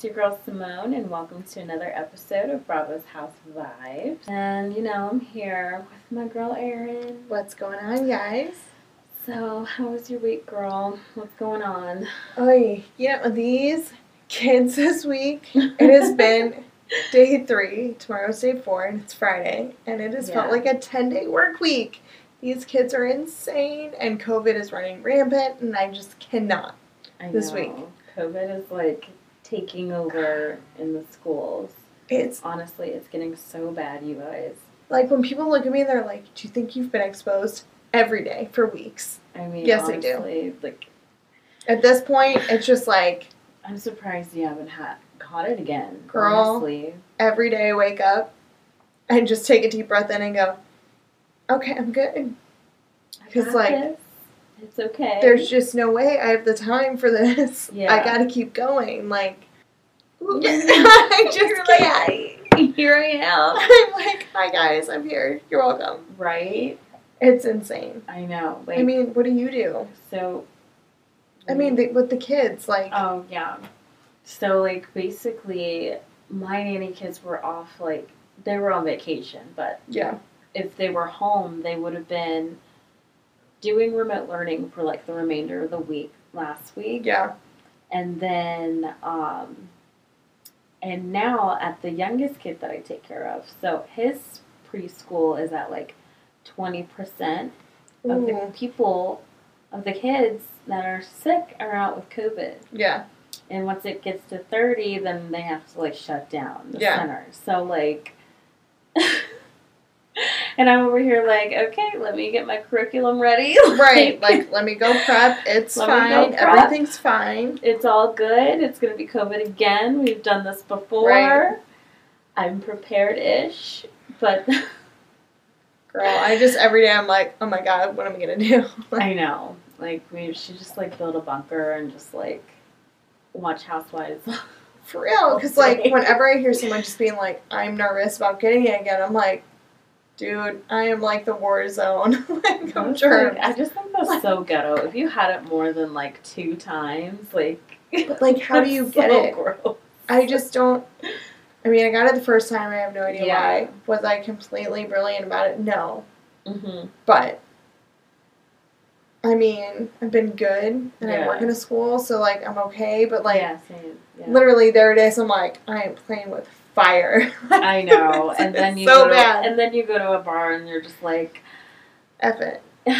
It's your girl Simone, and welcome to another episode of Bravo's House Vibes. And you know, I'm here with my girl Erin. What's going on, guys? So, how was your week, girl? What's going on? Oh, yeah, these kids this week, it has been day three. Tomorrow's day four, and it's Friday, and it has felt like a 10 day work week. These kids are insane, and COVID is running rampant, and I just cannot. I This know, week. COVID is like taking over in the schools. It's Honestly, it's getting so bad, you guys. like when people look at me, they're like, Do you think you've been exposed every day for weeks? I mean, Yes, I do. like At this point, it's just like I'm surprised you haven't had caught it again. Girl. honestly. every day I wake up and just take a deep breath in and go, Okay, I'm good. Because like, this. It's okay. there's just no way I have the time for this. Yeah. I gotta keep going. Like, I just like, can't. here I am. I'm like, hi guys, I'm here. You're welcome. Right? It's insane. I know. Like, I mean, what do you do? so. I mean, the, with the kids, like, Oh yeah. So like basically, my nanny kids were off. Like they were on vacation, but yeah, if they were home, they would have been doing remote learning for like the remainder of the week last week. yeah, and then um and now at the youngest kid that I take care of, so his preschool is at like twenty percent of the people of the kids that are sick are out with COVID. yeah, And once it gets to thirty, then they have to like shut down the Yeah. center. So like And I'm over here like, okay, let me get my curriculum ready. right. Like, let me go prep. It's fine. prep. Everything's fine. It's all good. It's going to be COVID again. We've done this before. Right. I'm prepared ish, but Girl, I just every day I'm like, oh my god, what am I gonna do? I know. Like, we should just like build a bunker and just like watch Housewives. For real, because like whenever I hear someone just being like, "I'm nervous about getting it again," I'm like, "Dude, I am like the war zone." like I'm sure, I just think that's so ghetto. If you had it more than like two times, like. but like, how do you get so it? gross. I just don't. I mean, I got it the first time. I have no idea Yeah. why. Was I completely brilliant about it? No, hmm but I mean, I've been good, and I work in a school, so like I'm okay. But like, yeah. Yeah. literally, there it is. I'm like, I am playing with fire. I know. And then you so go to, bad. and then you go to a bar and you're just like, F it.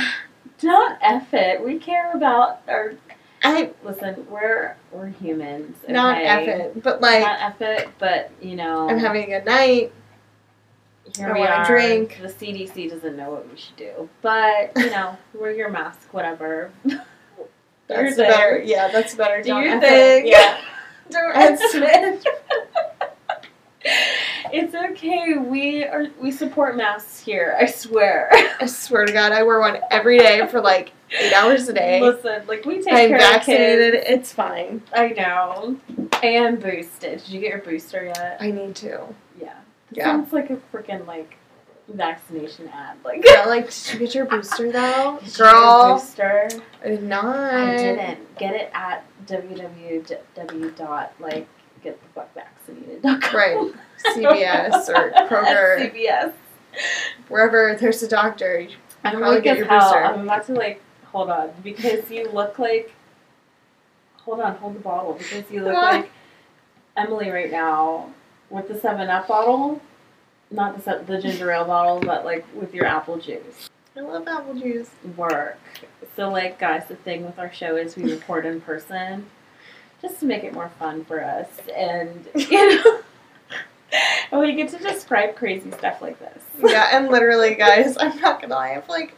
don't f it. We care about our I Listen, we're we're humans. Okay? not F it, but like Not F it, but you know, I'm having a good night. here I we are. drink. The CDC doesn't know what we should do, but you know, wear your mask, whatever. That's better. Yeah, that's better. Do Don't your thing. Yeah. Don't F it. It's okay. We are we support masks here. I swear. I swear to God, I wear one every day for like eight hours a day. Listen, like we take I'm care vaccinated. of kids. It's fine. I know. And boosted. Did you get your booster yet? I need to. Yeah. It Yeah. Sounds like a freaking like vaccination ad. Like Yeah, like, did you get your booster though, Did you get girl? booster. I did not. I didn't get it at www dot like get the fuck vaccinated. Right. CVS or Kroger. CVS. Wherever there's a doctor. I'm Probably get your hell. booster. I'm about to like hold on because you look like. Hold on, hold the bottle because you look like Emily right now with the Seven Up bottle, not the se- the ginger ale bottle, but like with your apple juice. I love apple juice. Work. So like, guys, the thing with our show is we record in person, just to make it more fun for us, and you know, and we get to describe crazy stuff like this. Yeah, and literally, guys, I'm not gonna lie, I have like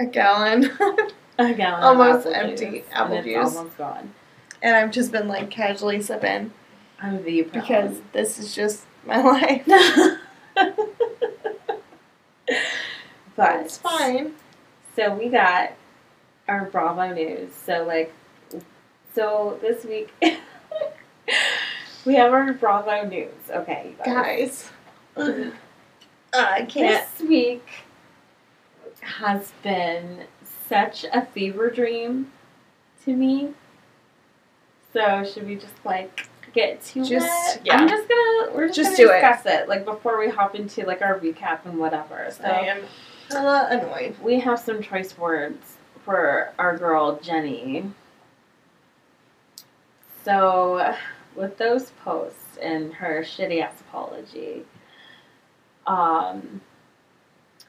a gallon, A gallon Almost apple empty juice, apple juice. almost gone. and I've just been like casually sipping I'm the because this is just my life. but It's fine. So we got our Bravo news. So like, so this week we have our Bravo news. Okay, you guys. Guys, uh, I can't. This week has been such a fever dream to me. So should we just like get to Just- it? yeah. I'm just gonna we're just, Just gonna do it. discuss it. like before we hop into like our recap and whatever. So I am hella annoyed. we have some choice words for our girl Jennie. So with those posts and her shitty ass apology, um,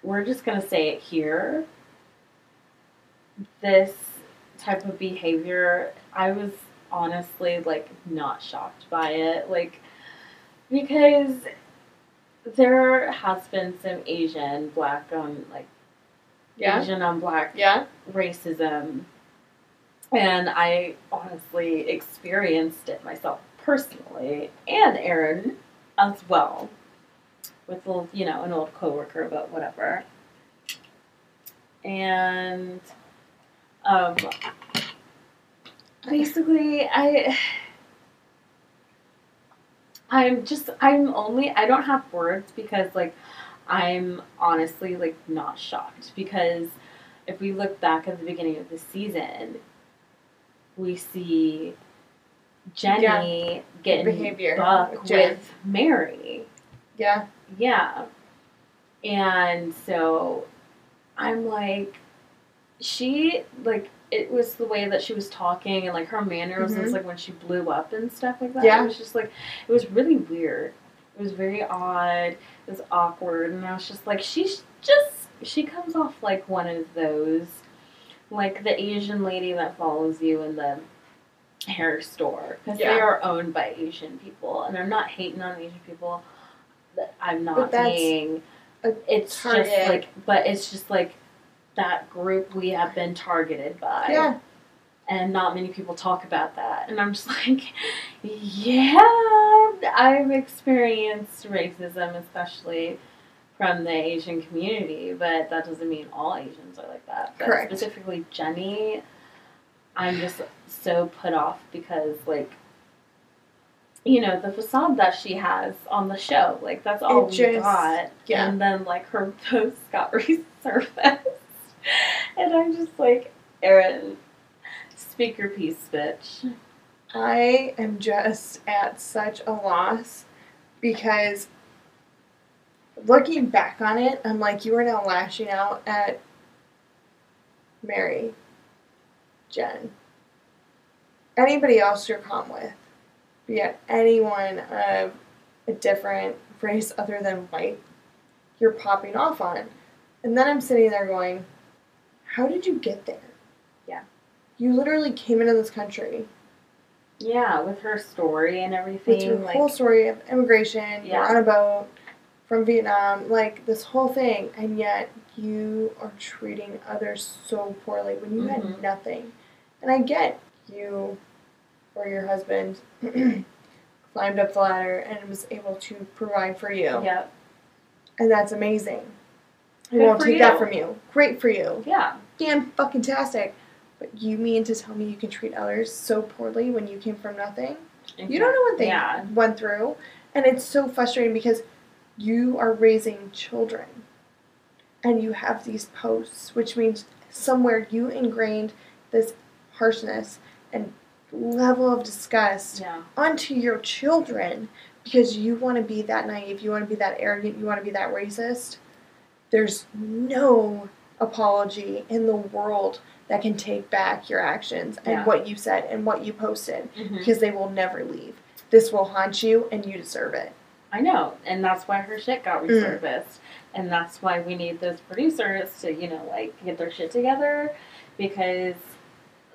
we're just gonna say it here. This type of behavior, I was honestly like not shocked by it, like because there has been some Asian black on like Yeah. Asian on black Yeah. racism. And I honestly experienced it myself personally, and Erin as well, with you know an old coworker, but whatever. And um, basically, I I'm just I'm only I don't have words because like I'm honestly like not shocked because if we look back at the beginning of the season, we see Jennie getting Behavior buck with Jen. with Mary. Yeah. Yeah. And so I'm like, she, like, it was the way that she was talking and, like, her mannerisms, Mhm. like, when she blew up and stuff like that. Yeah. It was just, like, it was really weird. It was very odd. It was awkward. And I was just like, she's just, she comes off like one of those, like, the Asian lady that follows you in the hair store. Because they are owned by Asian people. And I'm not hating on Asian people. I'm not But that's being a it's target. just like but it's just like that group we have been targeted by Yeah. and not many people talk about that and i'm just like yeah i've experienced racism especially from the asian community but that doesn't mean all asians are like that but Correct. specifically jennie i'm just so put off because like you know the facade that she has on the show like that's all It we just- got yeah. and then like her posts got resurfaced and i'm just like erin speak your piece bitch I am just at such a loss because looking back on it, I'm like, you are now lashing out at Mary, Jen, anybody else you're calm with, be it anyone of a different race other than white, you're popping off on. And then I'm sitting there going, how did you get there? Yeah. You literally came into this country yeah with her story and everything with her like whole story of immigration, you're on a boat from Vietnam, like this whole thing, and yet you are treating others so poorly when you had Mhm. nothing. And I get you or your husband climbed up the ladder and was able to provide for you, yeah and that's amazing. I won't take that from you. Great for you. yeah Damn fucking tastic. But you mean to tell me you can treat others so poorly when you came from nothing? You don't know what they yeah went through. And it's so frustrating because you are raising children and you have these posts, which means somewhere you ingrained this harshness and level of disgust yeah onto your children because you want to be that naive, you want to be that arrogant, you want to be that racist. There's no apology in the world that can take back your actions and Yeah. what you said and what you posted Mhm. because they will never leave. This will haunt you and you deserve it. I know, and that's why her shit got Mm. resurfaced, and that's why we need those producers to, you know, like get their shit together, because,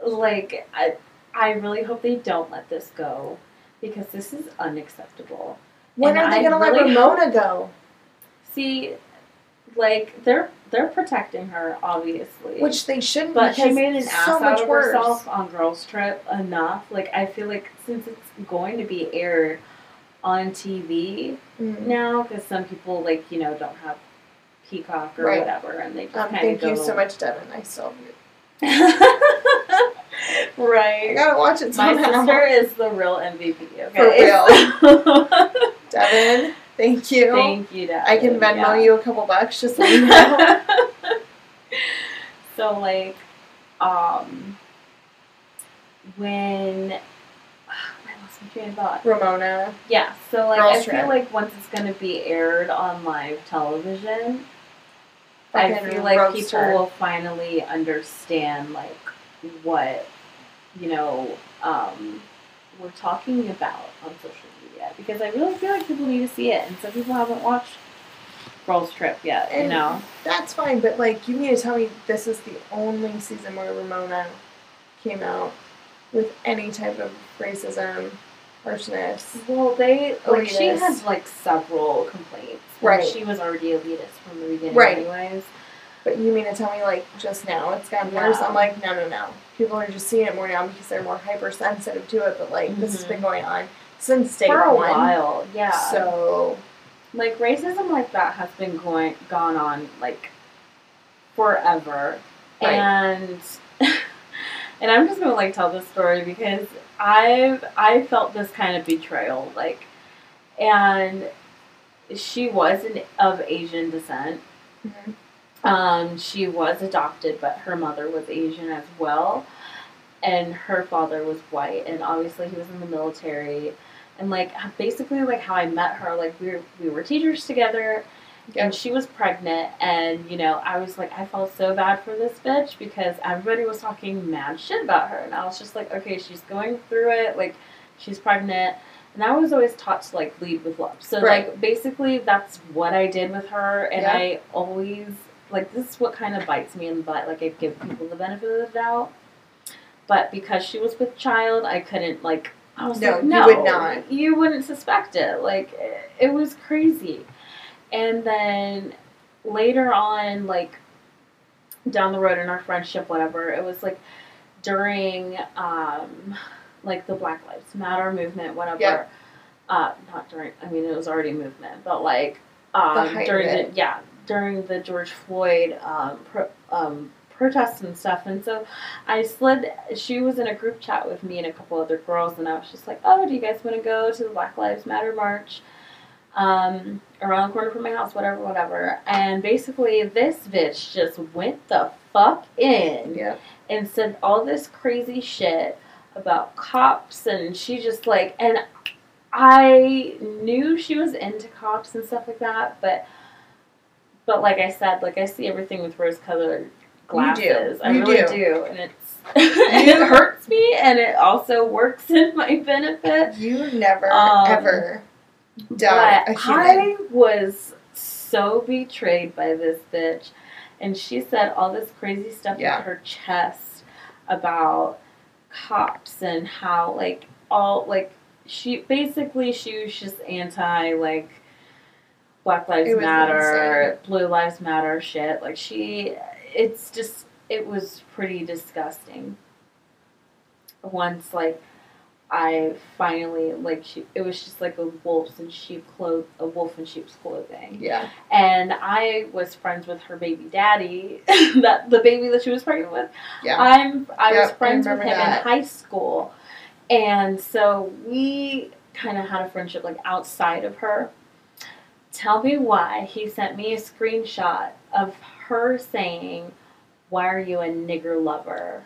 like, I, I really hope they don't let this go, because this is unacceptable. When And are they going to let really Ramona go? See, like they're they're protecting her, obviously, Which they shouldn't but she made an so ass much out of worse. herself on Girls Trip enough. Like I feel like since it's going to be aired on TV, Mm. now because some people like you know don't have Peacock or Right. whatever, and they just Um, kind of thank go. you so much, Devin. I still I right. gotta watch it My somehow. sister is the real MVP. Okay. For real. Devin, thank you. Thank you, Dad. I can Venmo Yeah. you a couple bucks just so you know. so like, um, when train of thought. Ramona. Yeah, so like Girls I Trip. feel like once it's gonna be aired on live television, I Fucking feel like roast people her. will finally understand like what you know um, we're talking about on social media because I really feel like people need to see it, and some people haven't watched Girls Trip yet. you And- know, That's fine, but like you need to tell me this is the only season where Ramona came out with any type of racism, harshness. well they like she Elitist. had like several complaints. Right. she was already elitist from the beginning, Right. anyways. But you mean to tell me like just now it's gotten worse? I'm like, no, no, no. People are just seeing it more now because they're more hypersensitive to it. But like this has Mhm. been going on since day For a one. while, yeah. So like racism like that has been going gone on like forever Right. and and i'm just gonna like tell this story because i've i felt this kind of betrayal like and she was an, of asian descent Mhm. um, she was adopted but her mother was asian as well and her father was white and obviously he was in the military and like basically like how I met her like we were, we were teachers together. And she was pregnant and you know I was like I felt so bad for this bitch because everybody was talking mad shit about her. And I was just like okay she's going through it like she's pregnant. And I was always taught to like lead with love. So Right. like basically that's what I did with her. And Yeah. I always like this is what kind of bites me in the butt. Like I give people the benefit of the doubt. But because she was with child I couldn't like I was No, like you no would not. you wouldn't suspect it. Like it, it was crazy and then later on like down the road in our friendship whatever it was like during um like the black lives matter movement whatever. Yeah. uh not during i mean it was already a movement but like um during the yeah during the george floyd um, pro, um protests and stuff. And so i slid she was in a group chat with me and a couple other girls and i was just like oh do you guys want to go to the black lives matter march? Um, around the corner from my house, whatever, whatever. And basically, this bitch just went the fuck in yeah, and said all this crazy shit about cops, and she just like, and I knew she was into cops and stuff like that, but, but like I said, like I see everything with rose-colored glasses. I You really do. do, and it's. and it hurts me, and it also works in my benefit. you never Um, ever doubt But. I was so betrayed by this bitch. And she said all this crazy stuff Yeah. in her chest about cops and how, like, all, like, she basically, she was just anti, like, Black Lives Matter, Blue Lives Matter shit. Like, she, it's just, it was pretty disgusting. Once, like, I finally like she. It was just like a wolves and sheep cloth, a wolf in sheep's clothing. yeah, And I was friends with her baby daddy, that the baby that she was pregnant with. yeah. I'm I was Yep, I friends with him that. in high school, and so we kind of had a friendship like outside of her. Tell me why he sent me a screenshot of her saying, "Why are you a nigger lover?"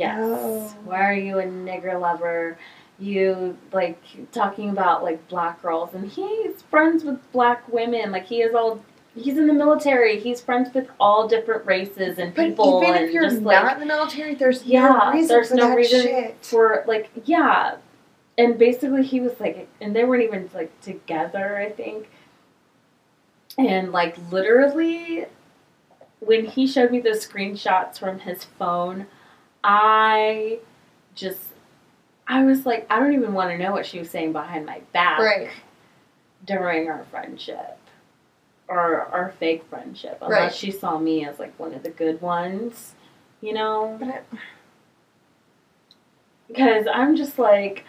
Yes. Why are you a nigger lover? You like talking about like black girls, and he's friends with black women. Like he is all. He's in the military. He's friends with all different races and But people, even and if you're just not like in the military, there's Yeah, no reason there's no reason shit. for like yeah, and basically he was like, and they weren't even like together. I think, and like literally, when he showed me those screenshots from his phone, I just. I was like, I don't even want to know what she was saying behind my back Right. during our friendship or our fake friendship unless Right. she saw me as like one of the good ones you know because i'm just like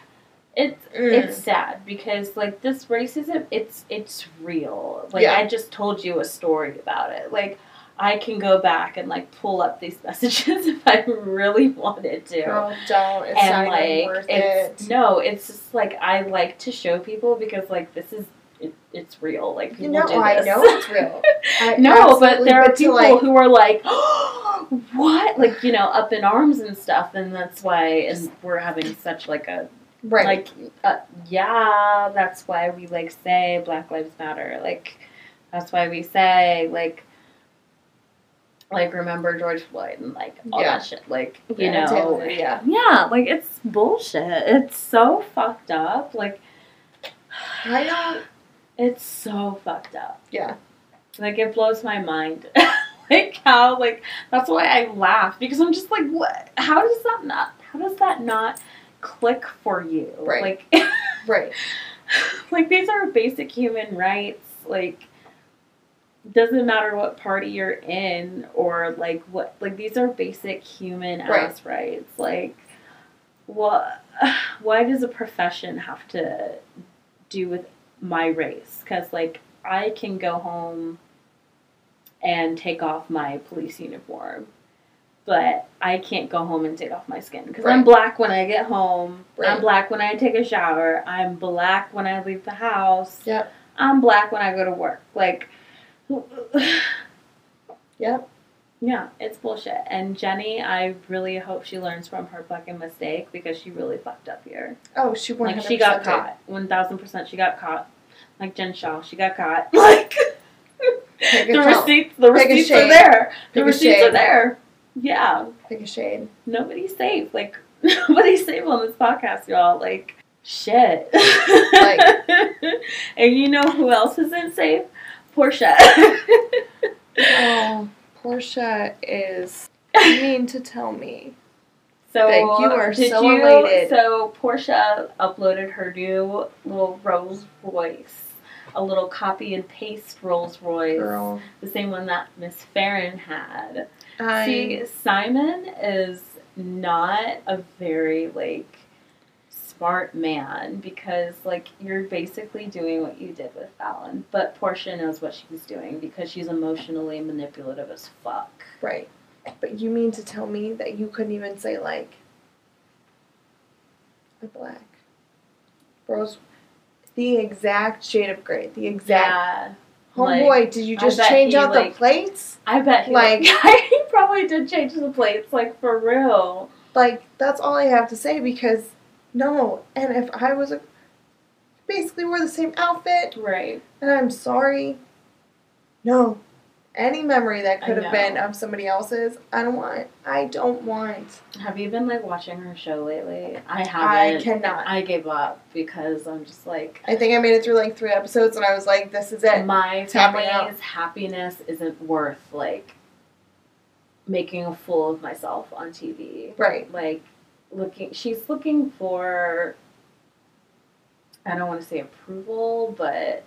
it's Mm. it's sad because like this racism it's it's real like Yeah. i just told you a story about it like i can go back and like pull up these messages if i really wanted to Girl, don't. It's and not even worth it's it. no it's just like i like to show people because like this is it, it's real. Like You people know, do I this. know it's real. I no, but there are people like- who are like, what? Like you know, up in arms and stuff, and that's why, and we're having such like a right. like, uh, yeah, that's why we like say Black Lives Matter. Like, that's why we say like. Like remember George Floyd and like all Yeah. that shit. Like you Yeah, know, Taylor, yeah. yeah, like it's bullshit. It's so fucked up. Like I don't. it's so fucked up. Yeah. Like it blows my mind. like how like that's why I laugh because I'm just like what how does that not how does that not click for you? Right. Like Right. like these are basic human rights. Like doesn't matter what party you're in or like what like these are basic human Right. ass rights. Like what why does a profession have to do with my race? Cuz like I can go home and take off my police uniform. But I can't go home and take off my skin because I'm black when I get home. Right. I'm black when I take a shower. I'm black when I leave the house. Yep. I'm black when I go to work. Like, Yep. yeah, it's bullshit. And Jennie, I really hope she learns from her fucking mistake because she really fucked up here. Oh, she one Like, she got caught. 1000% she got caught. Like Jen Shah, she got caught. Like, the receipts, the Pick receipts are there. The Pick receipts are there. Yeah. Pick a shade. nobody's safe. Like nobody's safe on this podcast, y'all. Like shit. Like- and you know who else isn't safe? Porsha. Oh, Porsha is You mean to tell me. so Thank you, are did so you- elated. So Porsha uploaded her new little Rolls Royce. A little copy and paste Rolls Royce, Girl, the same one that Miss Falynn had. I See, Simon is not a very like smart man because like you're basically doing what you did with Falynn, but Porsha knows what she's doing because she's emotionally manipulative as fuck. right. But you mean to tell me that you couldn't even say like a black rose, the exact shade of gray, the exact. Yeah, Homeboy, like, did you just change he, out like- the plates? I bet he Like- like he probably did change the plates like for real. Like that's all I have to say because no. And if I was a basically wore the same outfit, Right. and I'm sorry, no. Any memory that could have been of somebody else's, I don't want. I don't want. Have you been like watching her show lately? I haven't. I cannot. I gave up because I'm just like I think I made it through like three episodes, and I was like, "This is it." my Tapping family's happiness isn't worth like making a fool of myself on TV. Right. Like looking she's looking for I don't want to say approval, but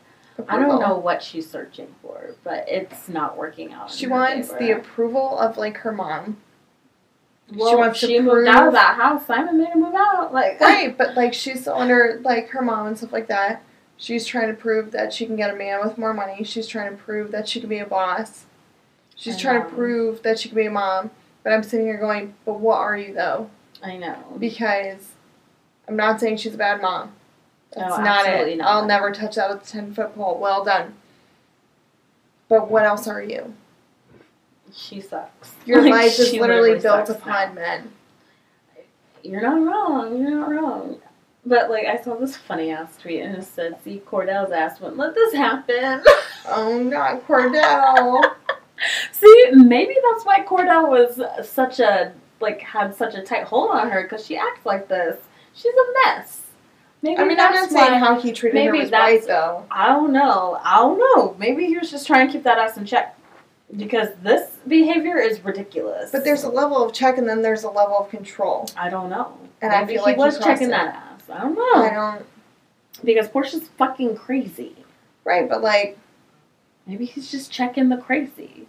I don't know what she's searching for, but it's not working out. She wants the approval of like her mom. well, she wants to she moved out of that house. Simon made her move out. Like Right, but like she's still under like her mom and stuff like that. She's trying to prove that she can get a man with more money. She's trying to prove that she can be a boss. She's trying to prove that she can be a mom. But I'm sitting here going, but what are you though? I know. Because I'm not saying she's a bad mom. Oh, that's No, not it. not. I'll never touch that with a ten foot pole. Well done. But what else are you? She sucks. Your Like, life is literally built upon now. men. You're not wrong. You're not wrong. But like, I saw this funny ass tweet and it said, "See, Kordell's ass wouldn't let this happen." Oh, not Kordell. See, maybe that's why Kordell was such a like had such a tight hold on her because she acts like this. She's a mess. Maybe I mean, I'm that's not saying how he treated her maybe was that's- right though. I don't know. I don't know. Maybe he was just trying to keep that ass in check because this behavior is ridiculous. But there's a level of check and then there's a level of control. I don't know. And I feel he like he was checking it. that ass. I don't know I don't. because Porsha's fucking crazy. Right, but like, Maybe he's just checking the crazy.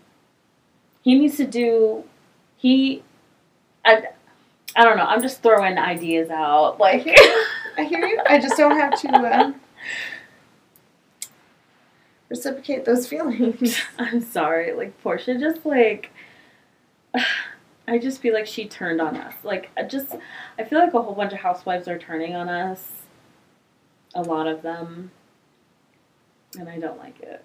He needs to do. He. I. I don't know. I'm just throwing ideas out. Like. I hear you. I just don't have to um, reciprocate those feelings. I'm sorry. Like Porsha, just like. I just feel like she turned on us. Like I just, I feel like a whole bunch of housewives are turning on us. A lot of them. and I don't like it.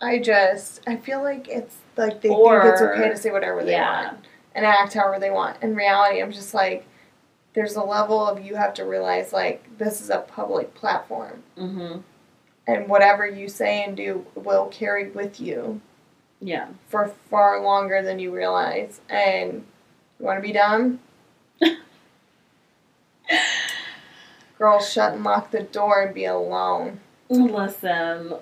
I just I feel like it's like they Or- think it's okay to say whatever they yeah. want and act however they want. In reality, I'm just like there's a level of you have to realize like this is a public platform Mm-hmm. and whatever you say and do will carry with you Yeah. for far longer than you realize. And you want to be dumb? Girl, shut and lock the door and be alone. Listen.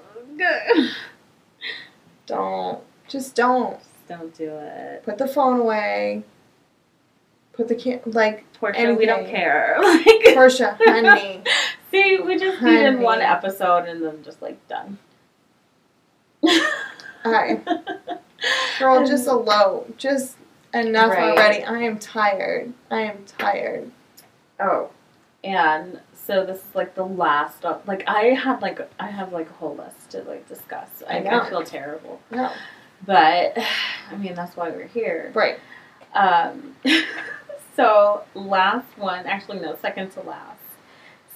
Don't. Just don't. Don't do it. Put the phone away. Put the cam- like Porsha, we don't care. Like, Porsha, honey. See, we just needed Honey. one episode and then just like done. Hi. Girl, just a low. Just enough Right. already. I am tired. I am tired. Oh. And so this is like the last of like I had like I have like a whole list to like discuss. I, I. I feel terrible. No. But I mean that's why we're here. Right. Um so last one, actually no, second to last.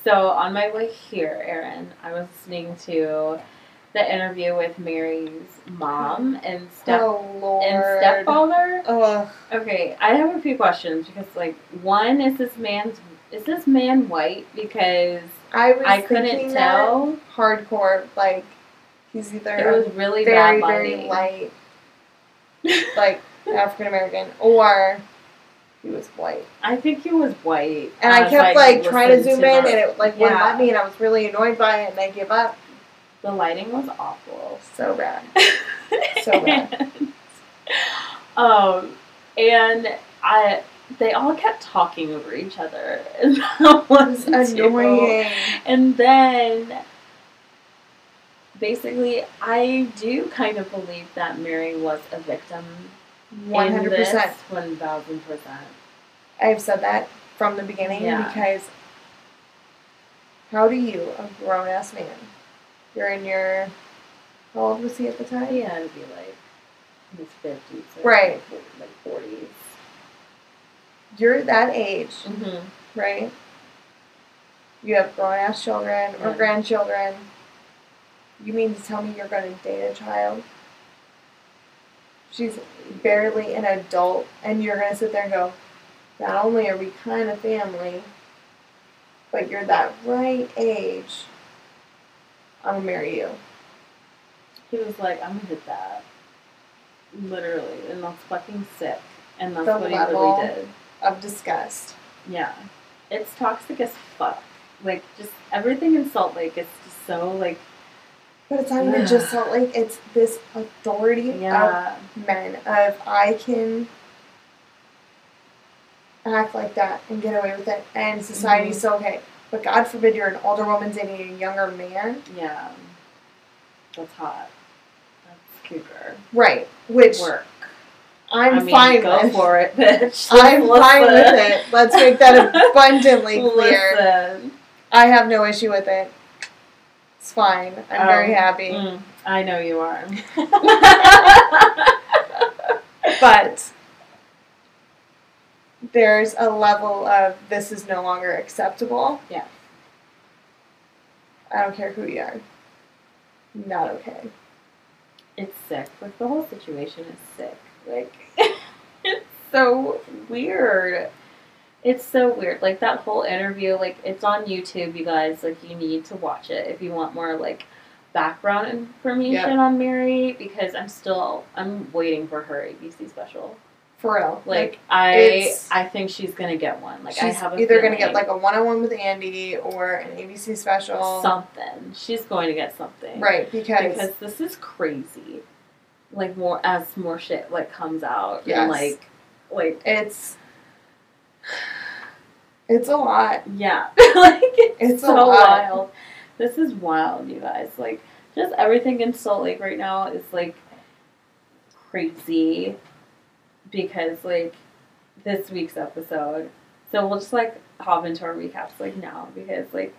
So on my way here, Erin, I was listening to the interview with Mary's mom and step oh Lord. and stepfather. Ugh. Okay, I have a few questions because like one is this man's is this man white because I was I couldn't tell. hardcore. Like he's either It was really very bad very light, like African American, or he was white. I think he was white. And I kept like trying to zoom in, the- and it like wouldn't Yeah. let me, and I was really annoyed by it, and I gave up. the lighting was awful. So bad. So bad. um, and I they all kept talking over each other, and that was annoying. And then, basically, I do kind of believe that Mary was a victim. One hundred percent. One thousand percent. I've said that from the beginning Yeah. because how do you, a grown ass man, you're in your how old was he at the time? Had to be like in his fifties, Right. Like forties. You're that age, Mm-hmm. right? You have grown ass children or Yeah. grandchildren. You mean to tell me you're going to date a child? She's barely an adult, and you're going to sit there and go, not only are we kind of family, but you're that right age. I'm going to marry you. He was like, "I'm gonna hit that." Literally, and that's fucking sick. And that's The what level. he really did. Of disgust. Yeah, it's toxic as fuck. Like just everything in Salt Lake is just so like But it's not even Ugh. just Salt Lake, it's this authority yeah. of men of I can act like that and get away with it and society's mm-hmm. so okay. But God forbid you're an older woman dating a younger man. Yeah. That's hot. That's cougar. Right. Which Work. I'm I mean, fine go with. for it, bitch. I'm Listen. fine with it. Let's make that abundantly clear. Listen. I have no issue with it. It's fine. I'm very Um, happy. Mm, I know you are. But there's a level of this is no longer acceptable. Yeah. I don't care who you are. Not okay. it's sick. Like the whole situation is sick. Like it's so weird. It's so weird. Like that whole interview, like it's on YouTube, you guys. Like you need to watch it if you want more like background information on Mary because I'm still I'm waiting for her ABC special. For real. Like, I I think she's gonna get one. Like I have a either gonna get like a one on one with Andy or an ABC special. something. She's going to get something. Right, because, because this is crazy. Like more as more shit like comes out Yes. and like like it's it's a lot. yeah like it's, It's a so lot. wild. This is wild, you guys. Like just everything in Salt Lake right now is like crazy because like this week's episode. So we'll just like hop into our recaps like now because like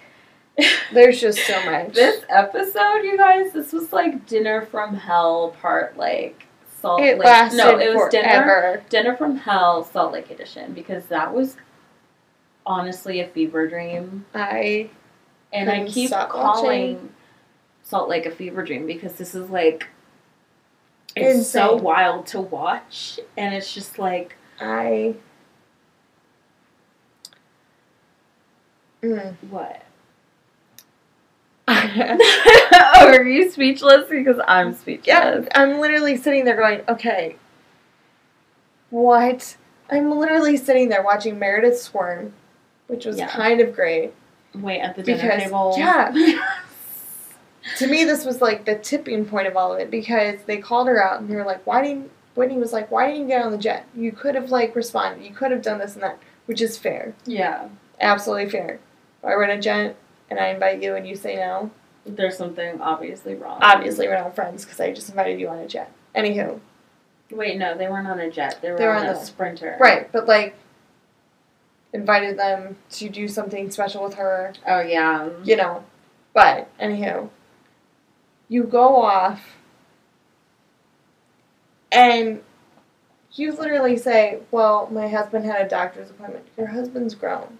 There's just so much. This episode, you guys, this was like dinner from hell part like Salt it Lake. lasted no, it was dinner forever. dinner from hell Salt Lake edition because that was honestly a fever dream, I and I keep calling Salt Lake a fever dream because this is like it's so wild to watch and it's just like I. Mm. what? Yeah, oh, are you speechless? Because I'm speechless. I'm literally sitting there going, okay, what? I'm literally sitting there watching Meredith squirm, which was Yeah. kind of great. Wait at the dinner Because- table. yeah. To me, this was like the tipping point of all of it because they called her out and they were like, why didn't, Whitney was like, why didn't you get on the jet? You could have like responded. You could have done this and that, which is fair. yeah. Absolutely fair. If I were in a jet and I invite you and you say no, There's something obviously wrong. obviously we're not friends because I just invited you on a jet. Anywho, Wait, no, they weren't on a jet. They were, They were on, on a the- sprinter. right? But like, invited them to do something special with her, Oh yeah. you know. But anywho, you go off, and you literally say, "Well, my husband had a doctor's appointment. Your husband's grown.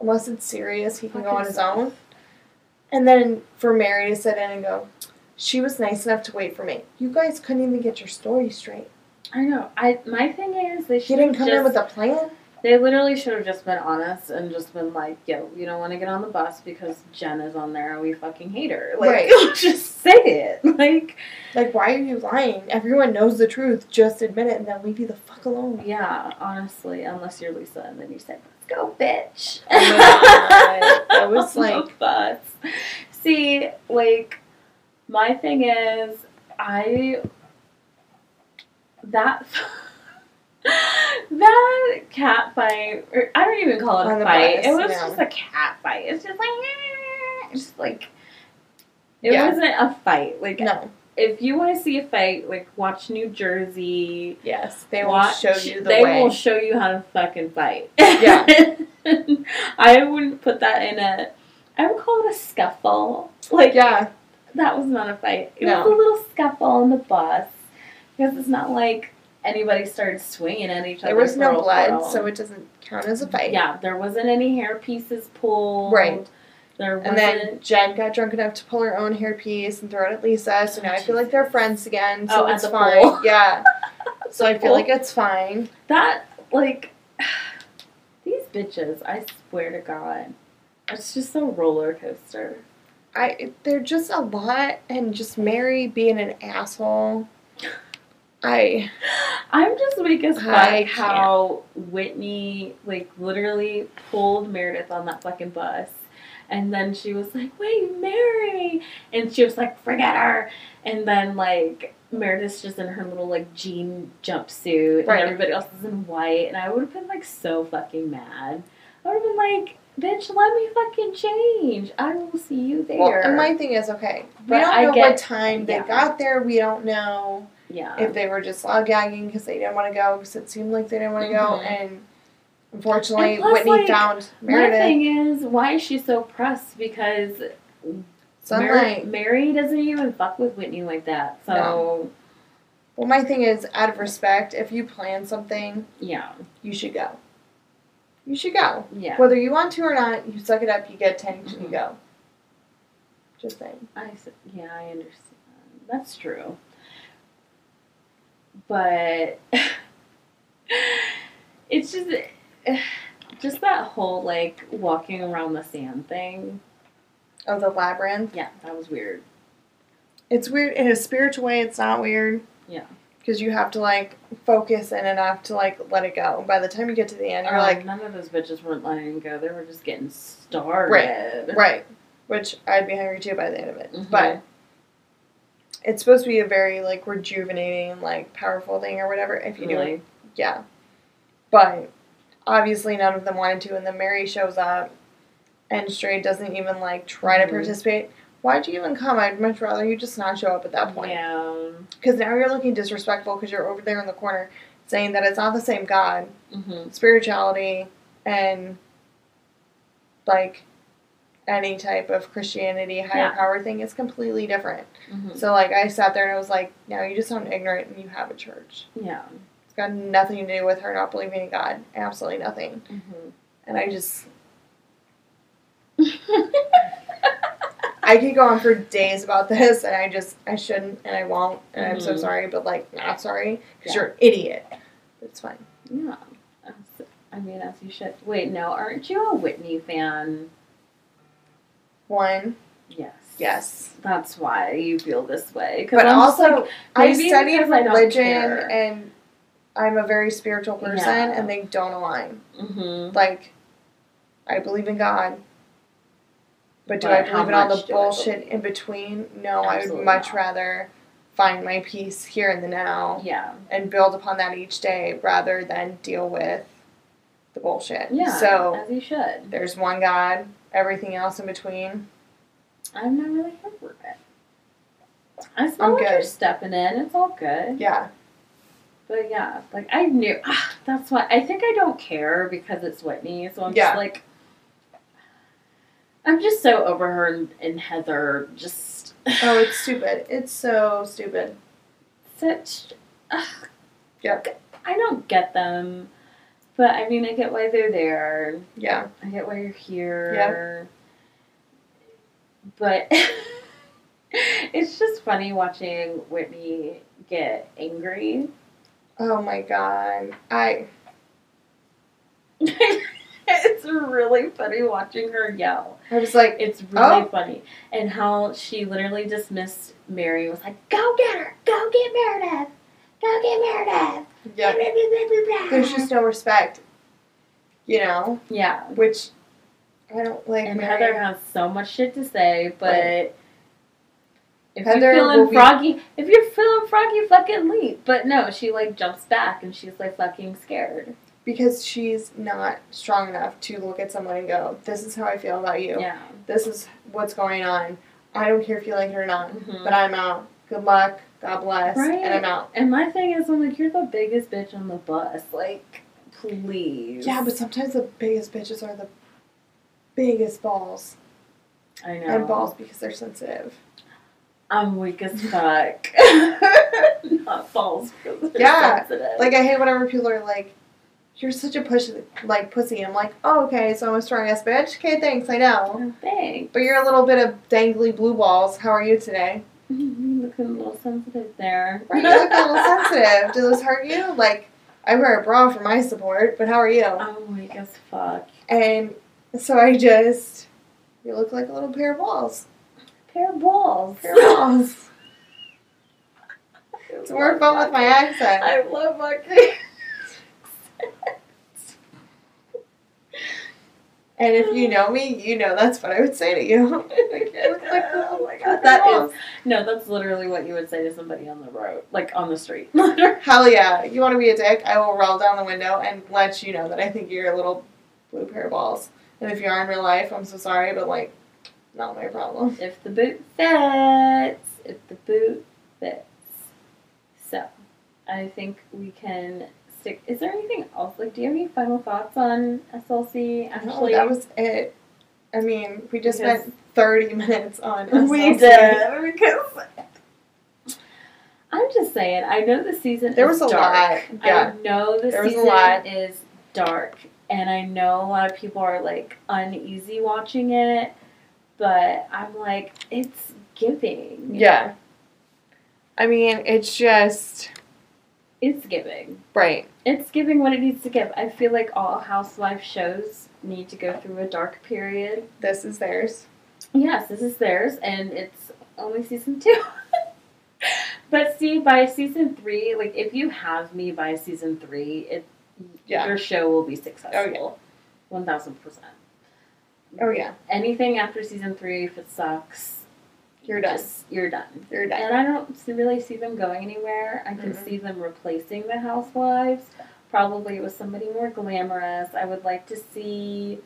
Unless it's serious, he can go on his own." And then for Mary to sit in and go, "She was nice enough to wait for me." You guys couldn't even get your story straight. I know. I my thing is they You didn't come just in with a plan. they literally should have just been honest and just been like, "Yo, you don't want to get on the bus because Jen is on there and we fucking hate her." Like, Right. just say it. Like, Like, why are you lying? Everyone knows the truth. Just admit it, and then leave you the fuck alone. yeah, honestly, unless you're Lisa and then you say, "Let's go, bitch." Oh my God. That was like- bus. See, like, my thing is, I that that cat fight. Or I don't even call it On a fight. bus, it was yeah. just a cat fight. It's just like it's just like it Yeah. wasn't a fight. Like No. If you want to see a fight, like watch New Jersey. Yes, they will Watch- show you the they way. will show you how to fucking fight. Yeah. I wouldn't put that in a. I would call it a scuffle. Like yeah, that was not a fight. It No. was a little scuffle on the bus because it's not like anybody started swinging at each other. there was no blood, so it doesn't count as a fight. Yeah, there wasn't any hair pieces pulled. Right. There. And then Jen got drunk enough to pull her own hairpiece and throw it at Lisa, so now I feel like they're friends again. So Oh, it's fine. pool. Yeah. So I feel like it's fine. that like these bitches. I swear to God, it's just a roller coaster. I they're just a lot, and just Mary being an asshole. I I'm just weak as fuck how Whitney like literally pulled Meredith on that fucking bus. And then she was like, Wait, Mary and she was like, Forget her and then like Meredith's just in her little like jean jumpsuit Right. and everybody else is in white and I would have been like so fucking mad. I would have been like, Bitch, let me fucking change. I will see you there. well, and my thing is okay. We But don't I know get- what time they yeah. got there. We don't know. yeah. if they were just lollygagging because they didn't want to go because it seemed like they didn't want to go Mhm. and unfortunately plus, whitney like, found My meredith thing is, why is she so pressed? Because Mary, Mary doesn't even fuck with Whitney like that. So well my thing is out of respect if you plan something yeah, you should go you should go yeah. whether you want to or not you suck it up you get tanked and you mm-hmm. go just saying I yeah, I understand. That's true. But it's just just that whole like walking around the sand thing. oh the labyrinth Yeah, that was weird. it's weird in a spiritual way it's not weird Yeah. because you have to like focus in enough to like let it go by the time you get to the end you're Um, like none of those bitches weren't letting go. They were just getting started. Right. Right. Which I'd be hungry too by the end of it. Mhm. But it's supposed to be a very like rejuvenating, like powerful thing or whatever. If you do it, yeah. But obviously none of them wanted to, and then Mary shows up, and Stray doesn't even like try to participate. Why'd you even come? I'd much rather you just not show up at that point. Yeah. Because now you're looking disrespectful because you're over there in the corner saying that it's not the same God, Mm-hmm. spirituality, and like any type of Christianity higher Yeah. power thing is completely different. Mm-hmm. So like I sat there and I was like, no, you just sound ignorant and you have a church. Yeah. Got nothing to do with her not believing in God. Absolutely nothing. Mm-hmm. And I just I could go on for days about this, and I just I shouldn't, and I won't, and I'm so Mhm. sorry, but like not sorry because Yeah. you're an idiot. It's fine. Yeah. I mean, as you should. Wait, no, aren't you a Whitney fan? One, Yes. yes, That's why you feel this way. but I'm also like, I studied I religion, care. and I'm a very spiritual person, Yeah. and they don't align. mhm. Like, I believe in God. But do But I believe in all the much do I bullshit in between? No, I would much not. rather find my peace here in the now yeah. and build upon that each day rather than deal with the bullshit. Yeah. So as you should. there's one God, everything else in between. I'm not really heard of it. I smell I'm like you're good. stepping in. It's all good. Yeah. But yeah, like I knew. ah, that's why I think I don't care because it's Whitney. So I'm Yeah. just like, I'm just so over her and, and Heather. Just Oh, it's stupid. It's so stupid. such. ugh. Yep. I don't get them, but I mean, I get why they're there. Yeah. I get why you're here. Yeah. But it's just funny watching Whitney get angry. Oh my god. I it's really funny watching her yell. I was like, It's really Oh. funny. And how she literally dismissed Mary and was like, Go get her! Go get Meredith! Go get Meredith! yeah. Blah, blah, blah, blah, blah." There's just no respect. You know? Yeah. Which I don't like And Mary. Heather has so much shit to say, but Right. If Heather you're feeling be- froggy, if you're feeling froggy, fucking leap. But no, she like jumps back and she's like fucking scared. because she's not strong enough to look at someone and go, "This is how I feel about you. Yeah. This is what's going on. I don't care if you like it or not, Mhm. but I'm out. Good luck. God bless, Right. and I'm out." And my thing is, I'm like, you're the biggest bitch on the bus. Like, please. Yeah, but sometimes the biggest bitches are the biggest balls, I know. and balls because they're sensitive. I'm weak as fuck. Not because Yeah, sensitive. Like I hate whenever people are like, "You're such a push like pussy." I'm like, "Oh, okay, so I'm a strong ass bitch. Okay, thanks. I know." Oh, thanks. But you're a little bit of dangly blue balls. How are you today? Looking a little sensitive there. Right, you look a little sensitive. Do those hurt you? Like, I wear a bra for my support, but how are you? I'm weak as fuck. And so I just, you look like a little pair of balls. Pair balls. Pair balls. It's more fun with my accent. I love fucking. And if you know me, you know that's what I would say to you. Like, you look like oh my god, that no. That's literally what you would say to somebody on the road, like on the street. Hell yeah. You want to be a dick? I will roll down the window and let you know that I think you're a little blue pair of balls. And if you are in real life, I'm so sorry, but like, not my problem. if the boot fits, if the boot fits. So, I think we can stick. Is there anything else? Like, do you have any final thoughts on SLC? No, Actually, that was it. I mean, we just Because- spent 30 minutes on we SLC. did because I'm just saying. I know the season. There is was a dark. lot, yeah. I know the There season lot. is dark, and I know a lot of people are like uneasy watching it, but I'm like, it's giving. Yeah. I mean, it's just. it's giving. Right. It's giving what it needs to give. I feel like all housewife shows need to go through a dark period. This is theirs. Yes, this is theirs, and it's only season two. but see, by season three, like if you have me by season three, it Yeah. your show will be successful. Oh, yeah. One thousand percent. Oh, yeah. Anything after season three, if it sucks, You're done. just- you're done. You're done. And I don't really see them going anywhere. I can Mm-mm. see them replacing the housewives, probably with somebody more glamorous. I would like to see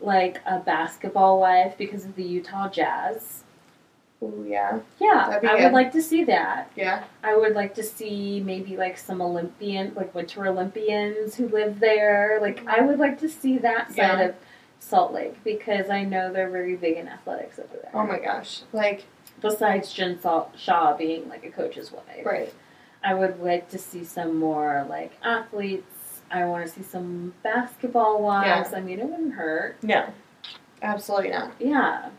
like a basketball wife because of the Utah Jazz. Ooh, yeah. Yeah, I good. would like to see that. Yeah. I would like to see maybe like some Olympian, like Winter Olympians who live there. Like I mm-hmm. would like to see that side Yeah. of Salt Lake because I know they're very big in athletics over there. Oh my gosh. Like, Besides Jen Shah being like a coach's wife. right. I would like to see some more like athletes. I want to see some basketball wives. I mean, it wouldn't hurt. No. Absolutely not. Yeah.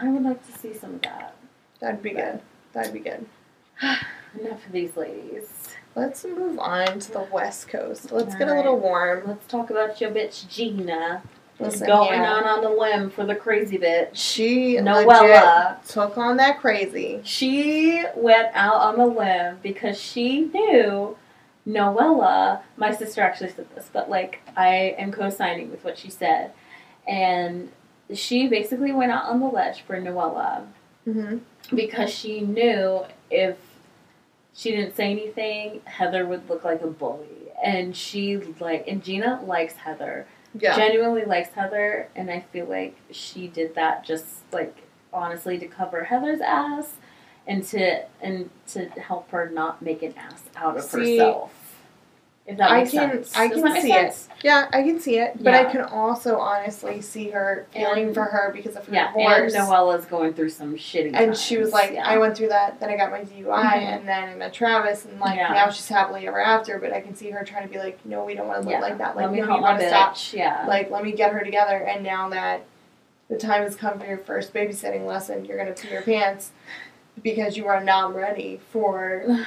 I would like to see some of that. That'd be good. That'd be good. Enough of these ladies. Let's move on to the West Coast. Let's get a little warm. Let's talk about your bitch Gina. Listen, going yeah. on on the limb for the crazy bitch. She Noella. took on that crazy. She went out on the limb because she knew Noella. My sister actually said this, but like I am co-signing with what she said, and she basically went out on the ledge for Noella hmm because she knew if she didn't say anything, Heather would look like a bully, and she like and Gina likes Heather Yeah. genuinely likes Heather, and I feel like she did that just like honestly to cover Heather's ass and to and to help her not make an ass out of See, herself. If that I makes can- sense. I Does can that make see it. yeah, I can see it, but I Yeah. can also honestly see her feeling And- for her because of her Yeah, divorce. and Noella's going through some shitty. And she was times, like, yeah. I went through that, then I got my DUI, Mhm. and then I met Travis, and like Yeah. now she's happily ever after. But I can see her trying to be like, no, we don't want to live yeah. like that. Like, Let me no, help my want to stop. bitch. Yeah. Like, let me get her together. And now that the time has come for your first babysitting lesson, you're gonna pee your pants because you are not ready for Oh,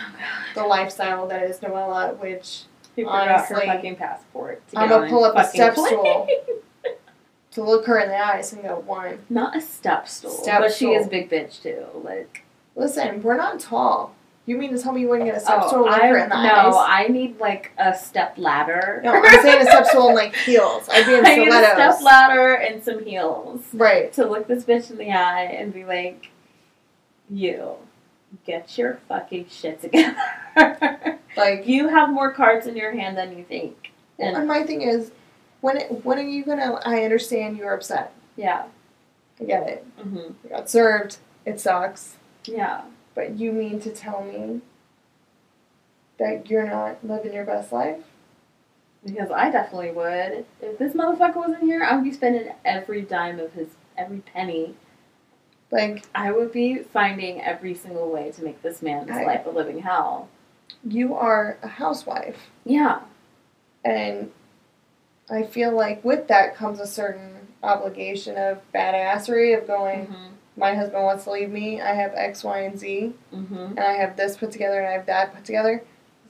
the lifestyle that is Noella, which Forgot her honestly, fucking passport. To I'm gonna pull up a step plane. stool. to look her in the eyes and go, one, Not a step stool, Step but she is stool. big bitch too. Like listen, we're not tall. You mean to tell me you wouldn't get a step oh, stool oh, to look I her in the no, eyes? I need like a step ladder. No, I'm saying a step stool and like heels. I'd be in I need a step ladder and some heels Right. to look this bitch in the eye and be like, "You, get your fucking shit together. Like, you have more cards in your hand than you think." and, And my thing is, when it, when are you gonna? I understand you're upset. yeah, I get it. hmm You got served. It sucks. yeah, But you mean to tell me that you're not living your best life? because I definitely would. If this motherfucker wasn't here, I would be spending every dime of his every penny. Like, I would be finding every single way to make this man's I- life a living hell. you are a housewife. Yeah, And I feel like with that comes a certain obligation of badassery of going, hmm my husband wants to leave me, I have X, Y, and Z, hmm and I have this put together and I have that put together.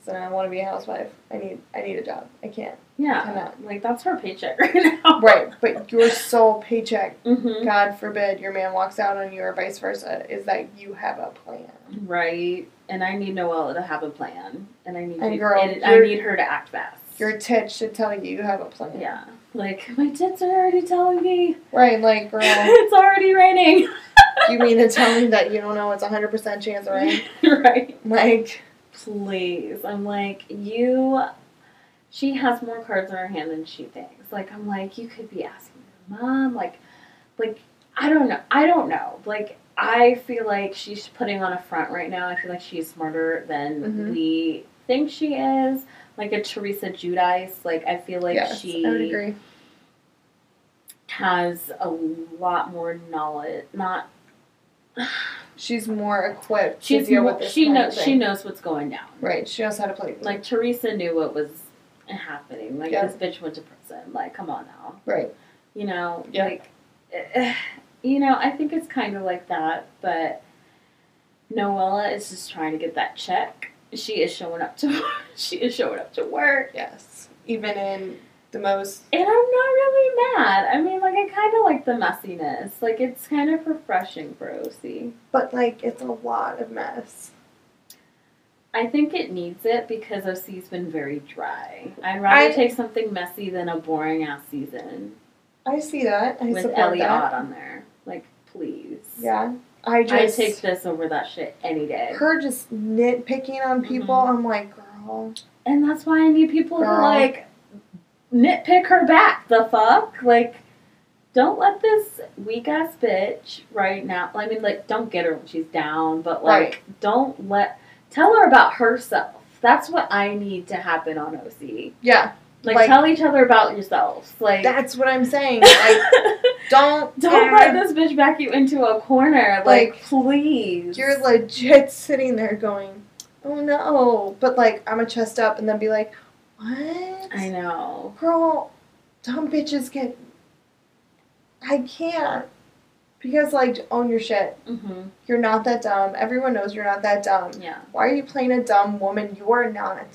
So I want to be a housewife. I need I need a job. I can't. Yeah. Cannot. Like that's her paycheck right now. Right, but your sole paycheck, hmm God forbid your man walks out on you or vice versa, is that you have a plan. Right. And I need Noella to have a plan, and I need And you, girl, and I need her to act fast. Your tits should tell you you have a plan. yeah. Like my tits are already telling me Right, like girl, it's already raining. you mean to tell me that you don't know it's a hundred percent chance of rain? right. Like Please. I'm like you. She has more cards in her hand than she thinks. Like I'm like you could be asking your mom. Like, like I don't know. I don't know. Like I feel like she's putting on a front right now. I feel like she's smarter than Mhm. we think she is. Like a Teresa Giudice. Like I feel like yes, she I would agree. has a lot more knowledge. Not She's more equipped she's to deal more, with this she knows she knows what's going down. Right, she knows how to play. Like Teresa knew what was happening. Like Yeah. this bitch went to prison. Like come on now. right, You know. Yeah. Like. eh, you know, I think it's kind of like that, but Noella is just trying to get that check. She is showing up to she is showing up to work. yes. Even in the most And I'm not really mad. I mean, like, I kind of like the messiness. Like, it's kind of refreshing for OC. but like it's a lot of mess. I think it needs it because OC's been very dry. I'd rather I- take something messy than a boring ass season I see that. I with Kelly Dodd on there. Like, please. Yeah. I just I take this over that shit any day. her just nitpicking on people, Mhm. I'm like, girl. And that's why I need people Girl. to, like, nitpick her back. The fuck? Like, don't let this weak ass bitch right now. I mean, like, don't get her when she's down, but, like, Right. don't let. Tell her about herself. That's what I need to happen on OC. Yeah, Like, Like- tell each other about yourselves. Like, that's what I'm saying. Like, don't don't let this bitch back you into a corner. Like, Like, please. You're legit sitting there going, oh no. But like, I'm a chest up and then be like, what? I know. Girl, dumb bitches get. I can't. Because like own your shit. Mm-hmm. You're not that dumb. Everyone knows you're not that dumb. Yeah. Why are you playing a dumb woman? You are not.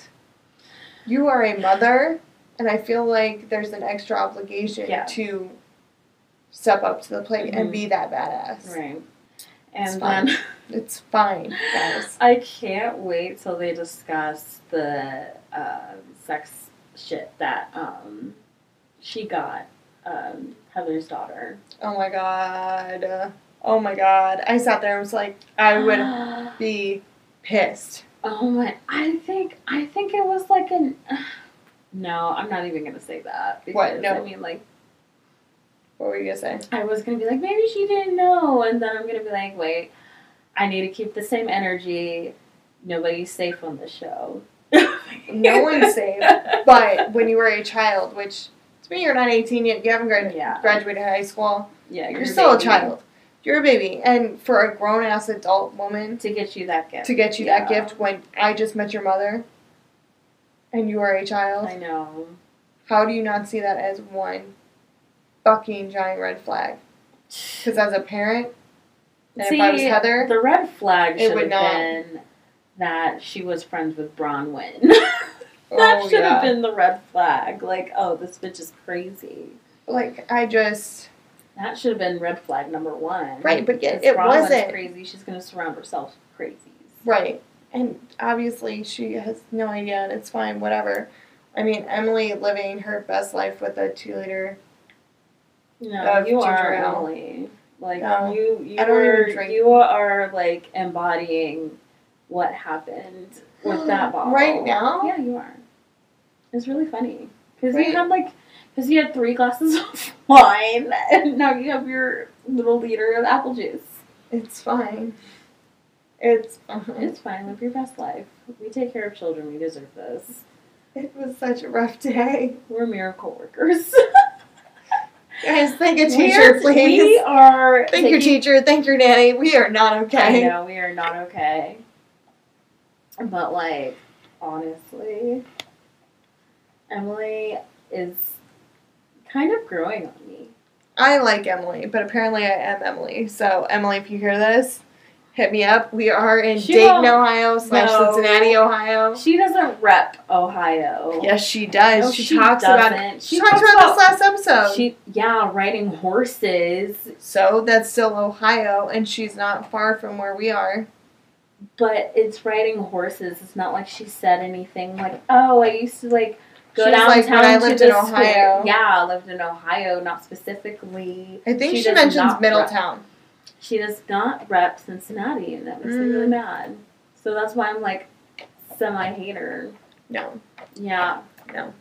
You are a mother, and I feel like there's an extra obligation Yeah. to step up to the plate and Mhm. be that badass. Right. It's And fine. then It's fine, guys. I can't wait till they discuss the uh, sex shit that um, she got um, Heather's daughter. Oh my god. Oh my god. I sat there and was like, I would be pissed. Oh my! I think I think it was like an. No, I'm not even gonna say that. Because, What? No. I mean, like What were you gonna say? I was gonna be like, maybe she didn't know, and then I'm gonna be like, wait, I need to keep the same energy. Nobody's safe on this show. No one's safe. But when you were a child, which to me you're not 18 yet, you haven't grad- Yeah. graduated high school, yeah, you're, still baby. a child. You're a baby. And for a grown ass adult woman to get you that gift. to get you that gift when I just met your mother and you are a child, I know. how do you not see that as one fucking giant red flag? Because as a parent, and if I was See, Heather, The red flag It should would have not- been that she was friends with Braunwyn. that oh should yeah. have been the red flag. Like, oh, this bitch is crazy. Like I just That should have been red flag number one. right, but yet it wasn't crazy. She's gonna surround herself with crazies. right. And obviously she has no idea, and it's fine, whatever. I mean, Emily living her best life with a two liter. No, Of you are. Emily. Like No, you, you I don't even are, you are like embodying what happened with that bottle Right now? Yeah, you are. It's really funny because Right. you had like because you had three glasses of wine and now you have your little liter of apple juice. It's fine. It's fine. It's fine. Live your best life. We take care of children. We deserve this. It was such a rough day. We're miracle workers. Guys, thank a teacher, please. We are. Thank your teacher. Thank your nanny. We are not okay. I know we are not okay. But like, honestly, Emily is kind of growing on me. I like Emily, but apparently I am Emily. So Emily, if you hear this, hit me up. We are in She Dayton, Ohio slash No. Cincinnati, Ohio. She doesn't rep Ohio. Yes, she does. No, she, she talks about it. doesn't. She, She talks talks about, about- this last episode. She yeah, riding horses, so that's still Ohio, and she's not far from where we are. but it's riding horses. It's not like she said anything like, "Oh, I used to like go She was downtown like, "When I lived in square." Ohio. Yeah, I lived in Ohio, not specifically. I think she, does mentions not rep- Middletown. She does not rep Cincinnati, and that makes me really Mm. mad. So that's why I'm like semi hater. No, Yeah. No.